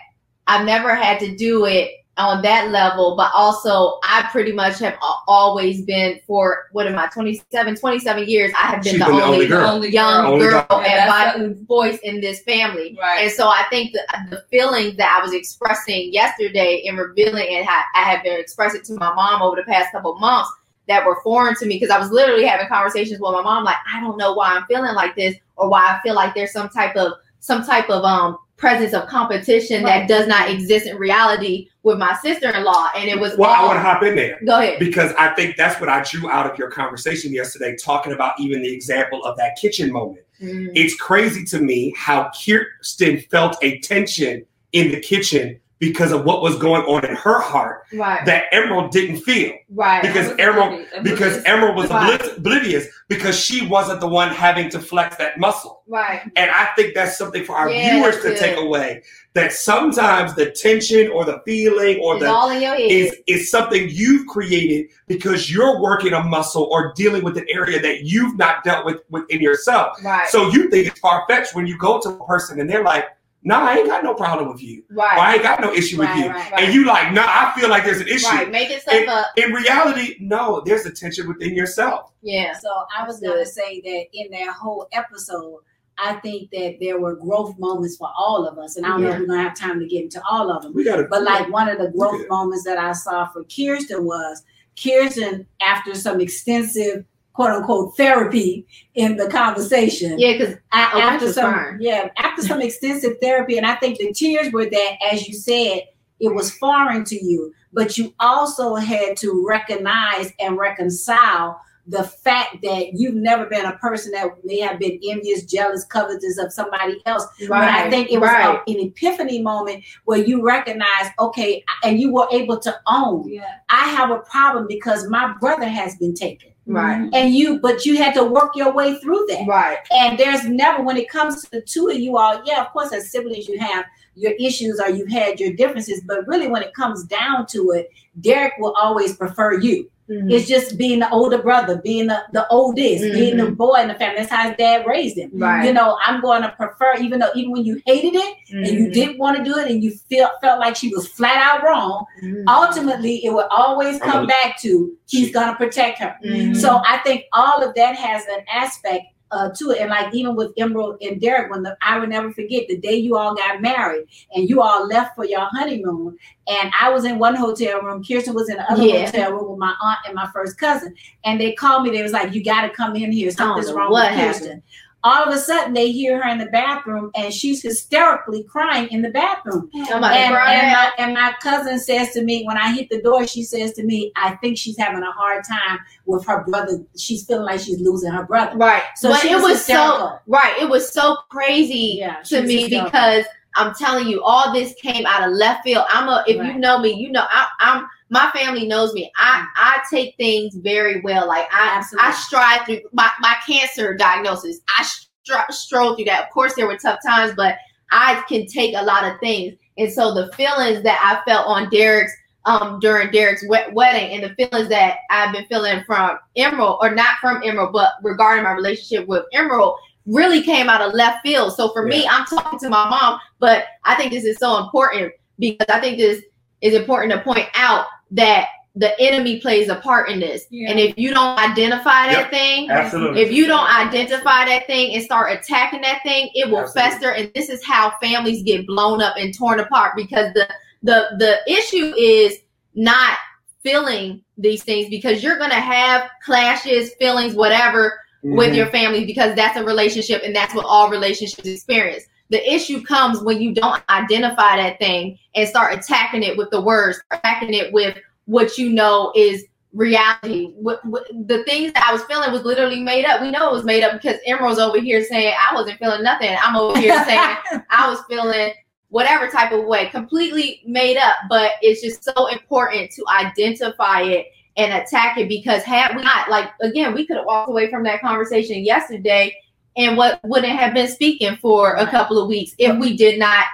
I've never had to do it on that level, but also I pretty much have always been for what am I 27 27 years I have been She's the been the only, only. Only young girl. Only girl girl. and Yeah, that's voice in this family. Right. And so I think the, the feelings that I was expressing yesterday and revealing and ha- I have been expressing to my mom over the past couple of months that were foreign to me because I was literally having conversations with my mom like I don't know why I'm feeling like this or why I feel like there's some type of some type of um presence of competition that does not exist in reality with my sister-in-law and it was Well, I want to hop in there go ahead because I think that's what I drew out of your conversation yesterday, talking about even the example of that kitchen moment. Mhm. It's crazy to me how Kirsten felt a tension in the kitchen because of what was going on in her heart right that Emerald didn't feel. right because Emerald- oblivious- Because. Emerald was Right. oblivious because she wasn't the one having to flex that muscle. right And I think that's something for our Yeah, viewers to take away that sometimes the tension or the feeling or it's the all in your head is is something you've created because you're working a muscle or dealing with an area that you've not dealt with within yourself. right So you think it's far fetched when you go to a person and they're like, "Nah, I ain't got no problem with you. Or right I ain't got no issue with Right, you." right, And you like, "Nah, I feel like there's an issue." right make stuff And- up In reality, no, there's a tension within yourself. yeah So I was going to say that in that whole episode, I think that there were growth moments for all of us, and I don't know if we're going to have time to get into all of them. We gotta. But like one of the growth moments that I saw for Kirsten was Kirsten, after some extensive quote unquote therapy in the conversation, yeah because I, Oh, after some fine. yeah after some extensive therapy, and I think the tears were that, as you said, it was foreign to you, but you also had to recognize and reconcile the fact that you've never been a person that may have been envious, jealous, covetous of somebody else. But I think it was right. an epiphany moment where you recognize, okay, and you were able to own. Yeah. I have a problem because my brother has been taken, right mm-hmm. and you, but you had to work your way through that. right And there's never, when it comes to the two of you all, yeah, of course, as siblings, you have your issues or you've had your differences, but really, when it comes down to it, Derek will always prefer you. Mhm. It's just being the older brother, being the, the oldest, being the boy in the family. That's how his dad raised him. right You know, I'm going to prefer, even though, even when you hated it and you Mhm. didn't want to do it and you felt felt like she was flat out wrong, Mhm. ultimately, it will always come back to he's going to protect her. So I think all of that has an aspect uh, to it. And like even with Emerald and Derek, when the I will never forget the day you all got married and you all left for your honeymoon. And I was in one hotel room, Kirsten was in the other Yeah. hotel room with my aunt and my first cousin. And they called me, they was like, You gotta come in here. Something's wrong with Kirsten. All of a sudden they hear her in the bathroom and she's hysterically crying in the bathroom. Oh to And, and, my, and my cousin says to me, when I hit the door, she says to me, I think she's having a hard time with her brother. She's feeling like she's losing her brother. right So but she it was was so right it was so crazy Yeah, to me hysterical. because I'm telling you, all this came out of left field. I'm a if Right. you know me, you know I, I'm my family knows me. I I take things very well. Like I Absolutely. I strive through my my cancer diagnosis. I str- strode through that. Of course, there were tough times, but I can take a lot of things. And so the feelings that I felt on Derek's um during Derek's wed- wedding, and the feelings that I've been feeling from Emerald, or not from Emerald, but regarding my relationship with Emerald, really came out of left field. So for me, I'm talking to my mom, but I think this is so important because I think this is important to point out that the enemy plays a part in this. Yeah. And if you don't identify that Yep. thing, Absolutely. if you don't identify that thing and start attacking that thing, it will Absolutely. fester. And this is how families get blown up and torn apart because the the the issue is not feeling these things because you're gonna have clashes, feelings, whatever with Mhm. your family because that's a relationship and that's what all relationships experience. The issue comes when you don't identify that thing and start attacking it with the words, attacking it with what you know is reality. What, what, the things that I was feeling was literally made up. We know it was made up because Emerald's over here saying I wasn't feeling nothing. I'm over here saying I was feeling whatever type of way, completely made up. But it's just so important to identify it and attack it because had we not, like, again, we could have walked away from that conversation yesterday and what wouldn't have been speaking for a couple of weeks if we did not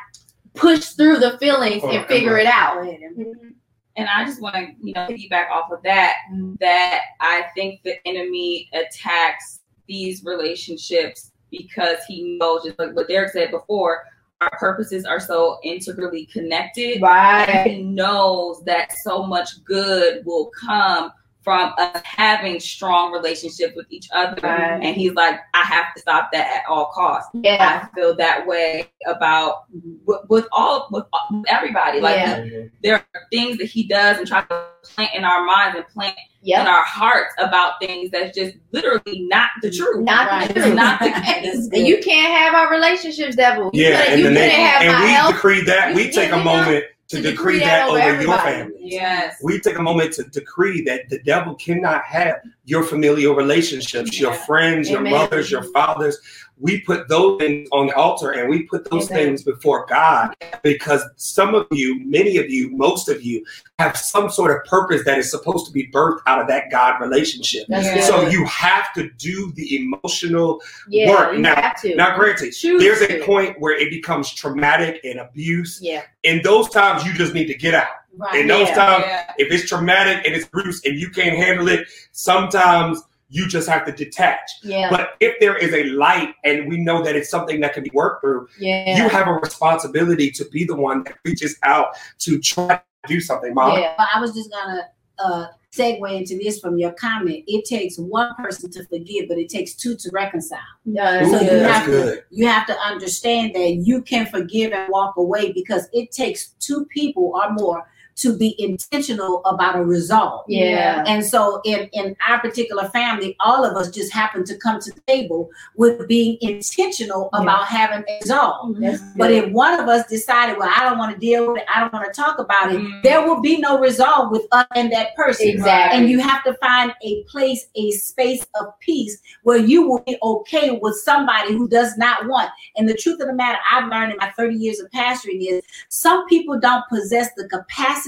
push through the feelings and figure it out. Go ahead, Emma. And I just want to, you know, piggyback off of that, that I think the enemy attacks these relationships because he knows, just like what Derek said before, our purposes are so integrally connected. And Right. he knows that so much good will come from us having strong relationships with each other. Right. And he's like, I have to stop that at all costs. Yeah. I feel that way about with, with all with, with everybody. Like Yeah. there are things that he does and try to plant in our minds and plant in our hearts about things that's just literally not the truth. Not Right. the truth. not the case. You can't have our relationships, devil. You Yeah, couldn't- and, you the couldn't name, have and my we health. decree that. We You- take you a know, moment to, to decree decree that, that over over your family. Yes. We take a moment to decree that the devil cannot have your familial relationships, your Yeah. friends, your mothers, your fathers. We put those things on the altar and we put those Amen. things before God because some of you, many of you, most of you have some sort of purpose that is supposed to be birthed out of that God relationship. That's Yeah. So you have to do the emotional yeah, work. you Now- have to. now, granted, Choose there's a point where it becomes traumatic and abuse. yeah, In those times, you just need to get out. Right. In those Yeah. times, Yeah. if it's traumatic and it's abuse and you can't handle it, sometimes you just have to detach. yeah, But if there is a light and we know that it's something that can be worked through, yeah. you have a responsibility to be the one that reaches out to try to do something, mom. yeah. But I was just gonna uh, segue into this from your comment. It takes one person to forgive, but it takes two to reconcile. Yeah, Ooh, So you good. that's have to- You have to understand that you can forgive and walk away because it takes two people or more to be intentional about a result. Yeah. And so in, in our particular family, all of us just happen to come to the table with being intentional Yeah. about having a resolve. That's But if one of us decided, well, I don't want to deal with it, I don't want to talk about it, Mhm. there will be no resolve with us and that person. Exactly. And you have to find a place, a space of peace where you will be okay with somebody who does not want. And the truth of the matter, I've learned in my 30 years of pastoring is some people don't possess the capacity,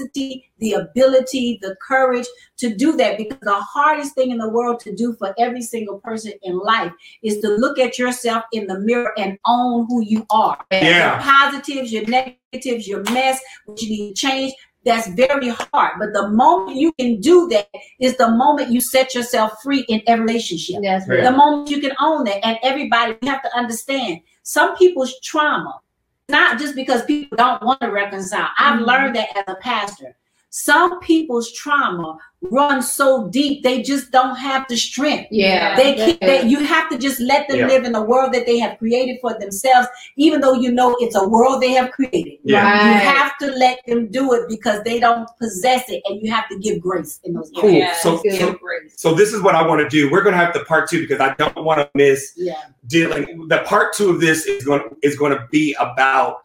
the ability, the courage to do that because the hardest thing in the world to do for every single person in life is to look at yourself in the mirror and own who you are Yeah. your positives, your negatives, your mess, what you need to change. That's very hard. But the moment you can do that is the moment you set yourself free in every relationship. That's Yeah. good. The moment you can own that. And everybody, you have to understand some people's trauma, not just because people don't want to reconcile. I've Mhm. learned that as a pastor. Some people's trauma runs so deep, they just don't have the strength. Yeah. They that's can't, they, you have to just let them Yeah. live in the world that they have created for themselves, even though you know it's a world they have created. Yeah. Right. You have to let them do it because they don't possess it, and you have to give grace in those Cool. areas. Yes, So- so- grace. So this is what I want to do. We're going to have the part two because I don't want to miss Yeah. dealing. The part two of this is going is going to be about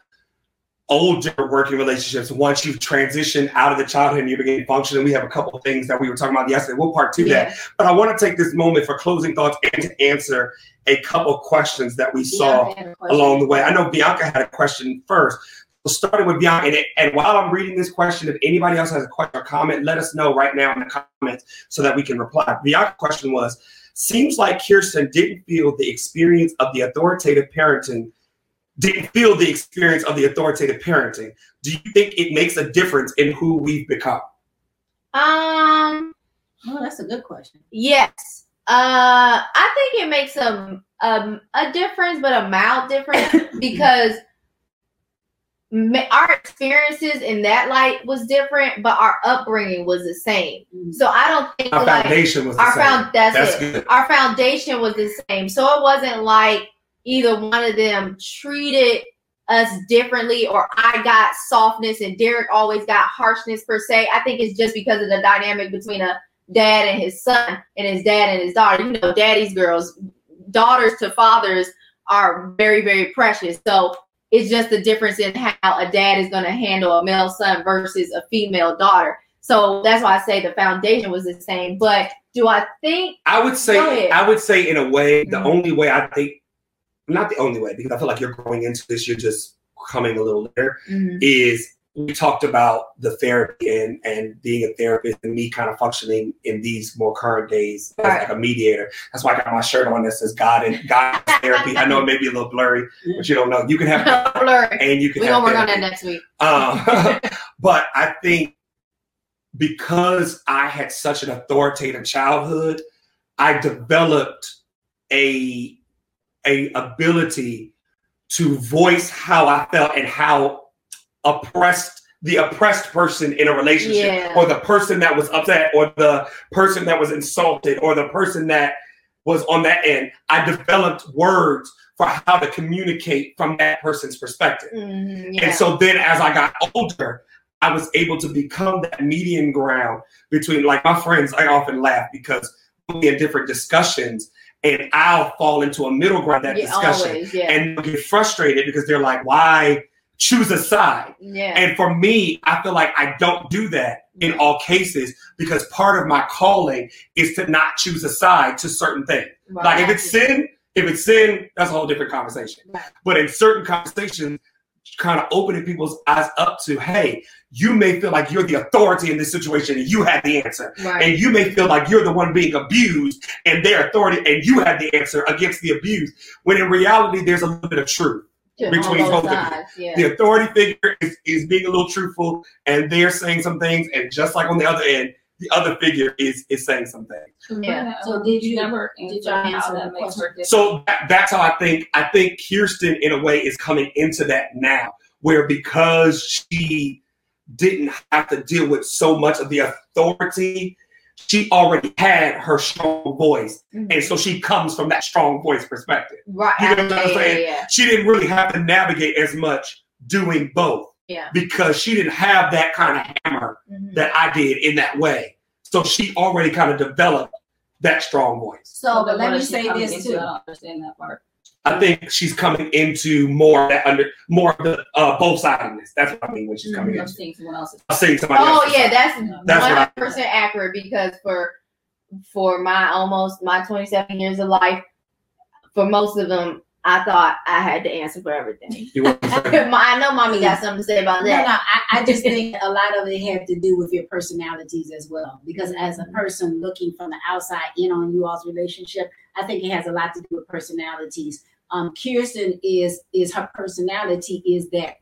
older working relationships. Once you've transitioned out of the childhood and you begin functioning, we have a couple of things that we were talking about yesterday. We'll part two that. But I want to take this moment for closing thoughts and to answer a couple of questions that we saw Bianca along the way. I know Bianca had a question first. So starting with Bianca, and, and while I'm reading this question, if anybody else has a question or comment, let us know right now in the comments so that we can reply. Bianca's question was, seems like Kirsten didn't feel the experience of the authoritative parenting, didn't feel the experience of the authoritative parenting. Do you think it makes a difference in who we've become? Um. Oh, that's a good question. Yes. Uh, I think it makes a um a difference, but a mild difference because our experiences in that light was different, but our upbringing was the same. Mhm. So I don't think Our like foundation was the our same. found that's, That's it. good. Our foundation was the same. So it wasn't like either one of them treated us differently or I got softness and Derek always got harshness per se. I think it's just because of the dynamic between a dad and his son and his dad and his daughter. You know, daddy's girls, daughters to fathers are very, very precious. So it's just the difference in how a dad is going to handle a male son versus a female daughter. So that's why I say the foundation was the same. But do I think I would say. I would say in a way the Mhm. only way I think not the only way because I feel like you're going into this you're just coming a little later is we talked about the therapy and and being a therapist and me kind of functioning in these more current days as Right. like a mediator. That's why I got my shirt on that says God and God therapy. I know it may be a little blurry, but you don't know. You can have blurry? and you can We're gonna work on that next week. Um, but I think because I had such an authoritative childhood, I developed a a ability to voice how I felt and how oppressed the oppressed person in a relationship Yeah. or the person that was upset or the person that was insulted or the person that was on that end i developed words for how to communicate from that person's perspective Mhm, yeah. and so then as I got older, I was able to become that median ground between like my friends, I often laugh because we had different discussions and I'll fall into a middle ground that yeah, discussion always, yeah, and get frustrated because they're like, why choose a side? yeah. And for me, I feel like I don't do that in mm-hmm. all cases because part of my calling is to not choose a side to certain things. Right. Like if it's sin, if it's sin, that's a whole different conversation. Right. But in certain conversations, kind of opening people's eyes up to, hey, you may feel like you're the authority in this situation and you have the answer. right. And you may feel like you're the one being abused and their authority and you have the answer against the abuse. When in reality, there's a little bit of truth. Yeah, between both both of you. yeah. The authority figure is, is being a little truthful and they're saying some things. And just like on the other end, the other figure is is saying something. Yeah. So did you- never did y'all answer that the makes her different? So that, that's how I think. I think Kirsten, in a way, is coming into that now, where because she didn't have to deal with so much of the authority, she already had her strong voice, Mhm. and so she comes from that strong voice perspective. right. you know what I'm yeah, saying? yeah, She didn't really have to navigate as much doing both yeah. because she didn't have that kind of hammer yeah. Mhm. that I did in that way. So she already kind of developed that strong voice. So, but let me say this too. I don't understand that part. I think she's coming into more of that under more of the uh, both sidedness. That's what I mean when she's coming I'm into. seeing someone else's. I'm saying somebody Oh else's yeah, side. that's That's one what I- hundred percent accurate because for for my almost my twenty seven years of life, for most of them, I thought I had to answer for everything. You want to say? My- I know mommy got something to say about No, no, that. I, I just think a lot of it had to do with your personalities as well. Because as a person looking from the outside in on you all's relationship, I think it has a lot to do with personalities. Um, Kirsten is is her personality is that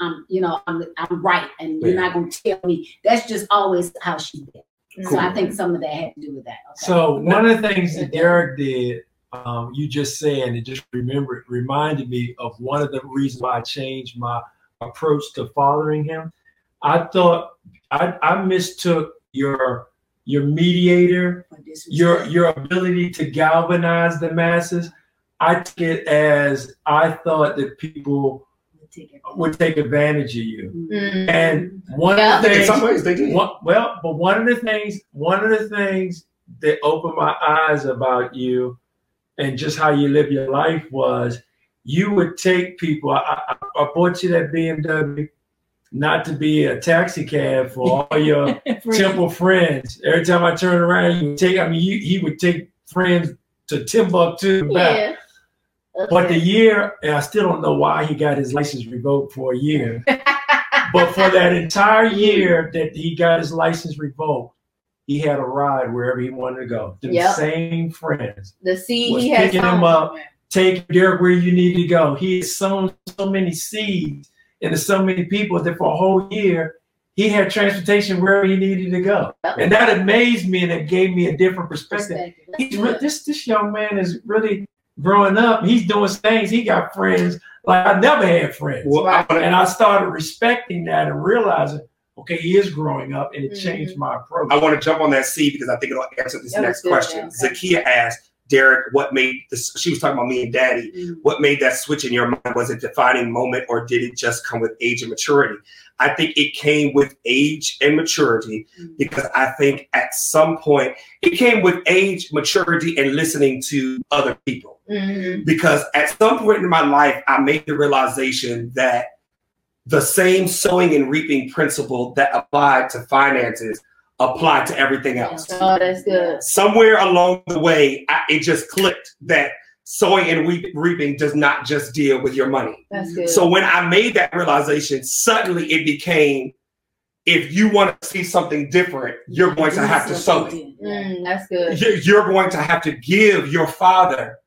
um, you know, I'm I'm right and you're not gonna tell me. That's just always how she did. So I think some of that had to do with that. Okay. So one of the things that Derek did, um, you just saying, it just remember reminded me of one of the reasons why I changed my approach to fathering him. I thought I, I mistook your your mediator, your your ability to galvanize the masses. I took it as I thought that people would take advantage of you. Mhm. And one Yeah. of the in some ways they do. one, well, but one of the things, one of the things that opened my eyes about you and just how you live your life was you would take people. I, I, I bought you that BMW not to be a taxi cab for all your temple friends. Every time I turn around, you take. I mean, you, he would take friends to Timbuktu back. Yeah. But the year, and I still don't know why he got his license revoked for a year. but for that entire year that he got his license revoked, he had a ride wherever he wanted to go. The Yep. same friends. the seed was he has picking sown. him up, take Derek where you need to go. He has sown so many seeds into so many people that for a whole year he had transportation wherever he needed to go, and that amazed me and it gave me a different perspective. perspective. He's re- this this young man is really growing up, he's doing things. He got friends like I never had friends. Well, I and I started respecting that and realizing, okay, he is growing up, and it Mhm. changed my approach. I want to jump on that C because I think it'll answer this That next good, question. yeah. Zakia asked Derek, "What made this?" She was talking about me and Daddy. Mhm. What made that switch in your mind? Was it a defining moment, or did it just come with age and maturity? I think it came with age and maturity Mhm. because I think at some point it came with age, maturity, and listening to other people. Mhm. Because at some point in my life, I made the realization that the same sowing and reaping principle that applied to finances applied to everything else. Oh, that's good. Somewhere along the way, I, it just clicked that sowing and reap, reaping does not just deal with your money. That's good. So when I made that realization, suddenly it became if you want to see something different, you're going to have to sow it. Mm, that's good. You're you're going to have to give your father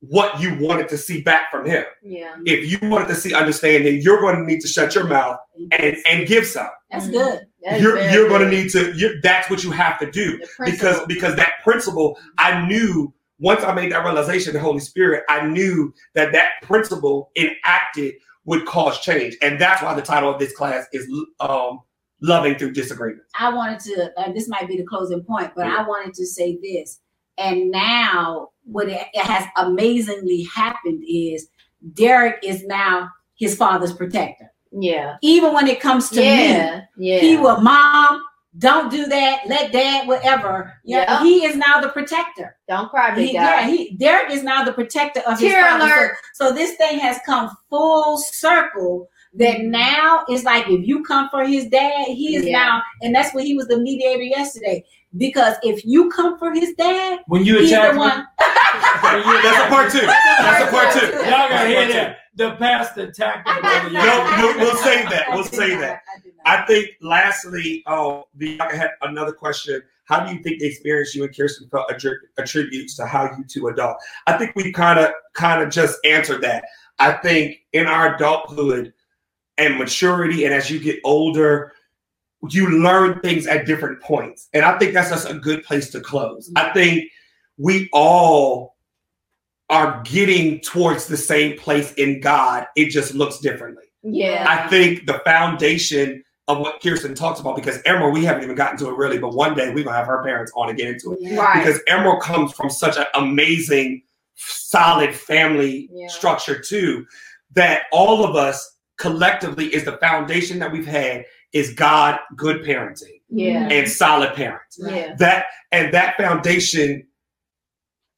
what you wanted to see back from him. Yeah. If you wanted to see understanding, you're going to need to shut your mouth and, and give some. That's Mhm. good. That is You're you're going to need to. you that's what you have to do because because that principle I knew once I made that realization, the Holy Spirit, I knew that that principle enacted would cause change, and that's why the title of this class is um, "Loving Through Disagreement." I wanted to, uh, this might be the closing point, but I wanted to say this. And now, what it, has amazingly happened is Derek is now his father's protector. yeah. Even when it comes to me, Yeah. Yeah. he will, mom, don't do that, let dad, whatever. Yeah, Yeah. he is now the protector. Don't cry, big He, guy. yeah, he Derek is now the protector of his father. So- alert. So, this thing has come full circle. That now is like if you come for his dad, he is Yeah. now, and that's what he was the mediator yesterday. Because if you come for his dad, when you he's attack the me, one. That's a part two. That's a part two. y'all gotta hear that. The pastor attacked the brother. No, no, we'll save that. We'll I did save not. that. I did not. I think, lastly, oh, the I had another question. How do you think the experience you and Kirsten felt attributes to how you two adult? I think we kind of, kind of just answered that. I think in our adulthood and maturity, and as you get older, you learn things at different points, and I think that's just a good place to close. I think we all are getting towards the same place in God. It just looks differently. yeah. I think the foundation of what Kirsten talks about, because Emerald, we haven't even gotten to it really, but one day we're gonna have her parents on to get into it. Right. Because Emerald comes from such an amazing, solid family Yeah. structure too, that all of us collectively is the foundation that we've had is God, good parenting, yeah. and solid parents. Yeah. That and that foundation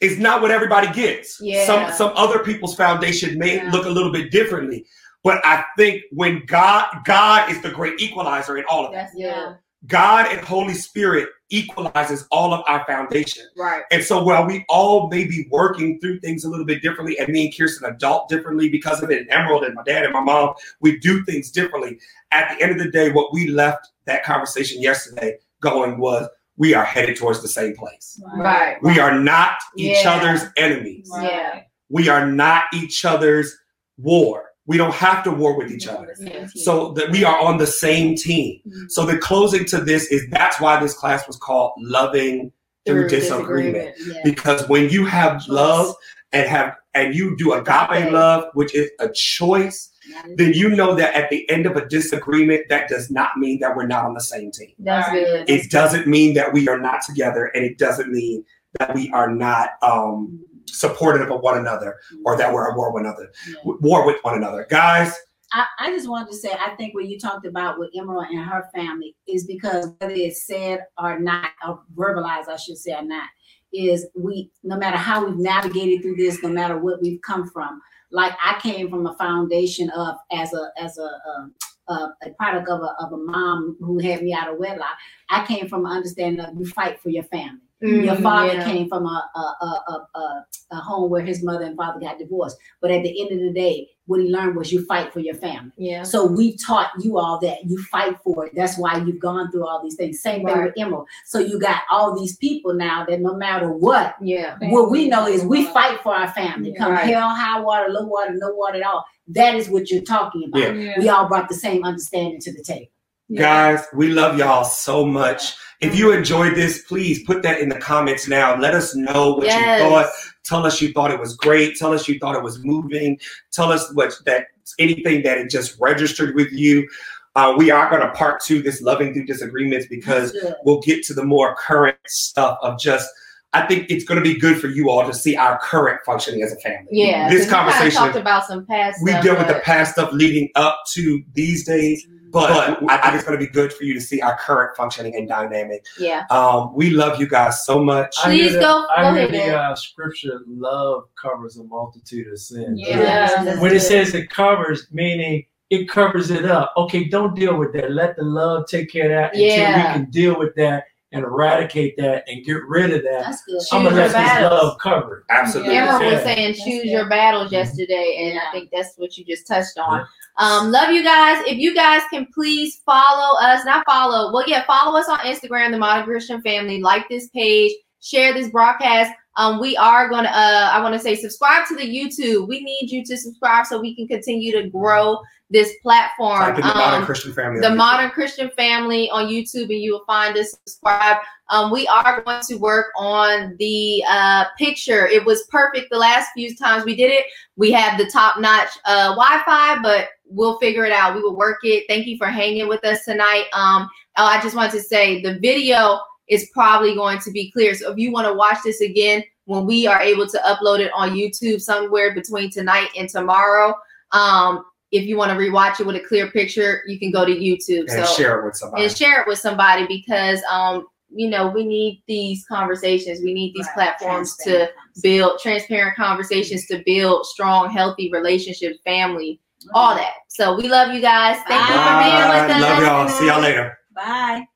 is not what everybody gets. Yeah. Some some other people's foundation may Yeah. look a little bit differently. But I think when God God is the great equalizer in all of it. That's good. Yeah. God and Holy Spirit equalizes all of our foundation. Right. And so while we all may be working through things a little bit differently, and me and Kirsten adult differently because of it, and Emerald and my dad and my mom, we do things differently. At the end of the day, what we left that conversation yesterday going was we are headed towards the same place. Right. We are not each Yeah. other's enemies. Yeah. We are not each other's war. We don't have to war with each other. So that we are on the same team. Mhm. So the closing to this is that's why this class was called Loving Through, Disagreement. Yeah. Because when you have love and have and you do agape Agape. love, which is a choice, then you know that at the end of a disagreement, that does not mean that we're not on the same team. That's good. It doesn't mean that we are not together, and it doesn't mean that we are not um, supportive of one another or that we're at war with another, Yeah. war with one another. Guys, I, I just wanted to say, I think what you talked about with Emerald and her family is because whether it's said or not, or verbalized, I should say, or not, is we, no matter how we've navigated through this, no matter what we've come from, like I came from a foundation of as a as a um, uh, a product of a of a mom who had me out of wedlock. I came from an understanding of you fight for your family. Your Mhm, father yeah. came from a a, a, a, a a home where his mother and father got divorced. But at the end of the day, what he learned was you fight for your family. Yeah. So we taught you all that you fight for it. That's why you've gone through all these things. Same thing with Emerald. So you got all these people now that no matter what, Yeah. what we know is we fight for our family. Come Right. hell, high water, low water, no water at all. That is what you're talking about. Yeah. We all brought the same understanding to the table. guys, we love y'all so much. If you enjoyed this, please put that in the comments now. Let us know what Yes. you thought. Tell us you thought it was great. Tell us you thought it was moving. Tell us what that anything that it just registered with you. Uh, we are going to part two this loving through disagreements because we'll get to the more current stuff of just. I think it's going to be good for you all to see our current functioning as a family. Yeah. this 'cause we conversation talked about some past. we stuff, deal with the past stuff leading up to these days, but I think it's going to be good for you to see our current functioning and dynamic. Yeah. Um, we love you guys so much. I hear Please the- go- I go hear the uh, scripture, love covers a multitude of sins. Yeah. that's When it says it covers, meaning it covers it up. Okay, don't deal with that. Let the love take care of that until we can deal with that and eradicate that and get rid of that. That's good. I'm gonna Choose let your this battles. love cover it. Absolutely. Emerald was saying choose your battles yesterday, and I think that's what you just touched on. Um, love you guys. If you guys can please follow us, not follow, well, yeah, follow us on Instagram, the Modern Christian Family. Like this page, share this broadcast. Um, we are gonna, uh, I want to say, subscribe to the YouTube. We need you to subscribe so we can continue to grow this platform. The modern Um, Christian family. the. Modern Christian Family on YouTube, and you will find us. Subscribe. Um, we are going to work on the uh, picture. It was perfect the last few times we did it. We have the top notch uh, Wi-Fi, but we'll figure it out. We will work it. Thank you for hanging with us tonight. Um, oh, I just wanted to say the video is probably going to be clear. So if you want to watch this again when we are able to upload it on YouTube somewhere between tonight and tomorrow, um, if you want to rewatch it with a clear picture, you can go to YouTube. and so share it with somebody. and share it with somebody because um, you know, we need these conversations. We need these Right. platforms to build transparent conversations to build strong, healthy relationships, family, all that. So we love you guys. Thank you for being with us. Love y'all. See y'all later. Bye.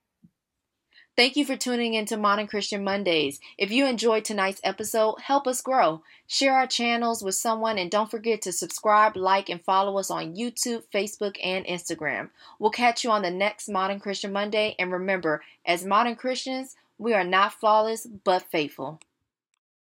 Thank you for tuning in to Modern Christian Mondays. If you enjoyed tonight's episode, help us grow. Share our channels with someone and don't forget to subscribe, like, and follow us on YouTube, Facebook, and Instagram. We'll catch you on the next Modern Christian Monday. And remember, as modern Christians, we are not flawless but faithful.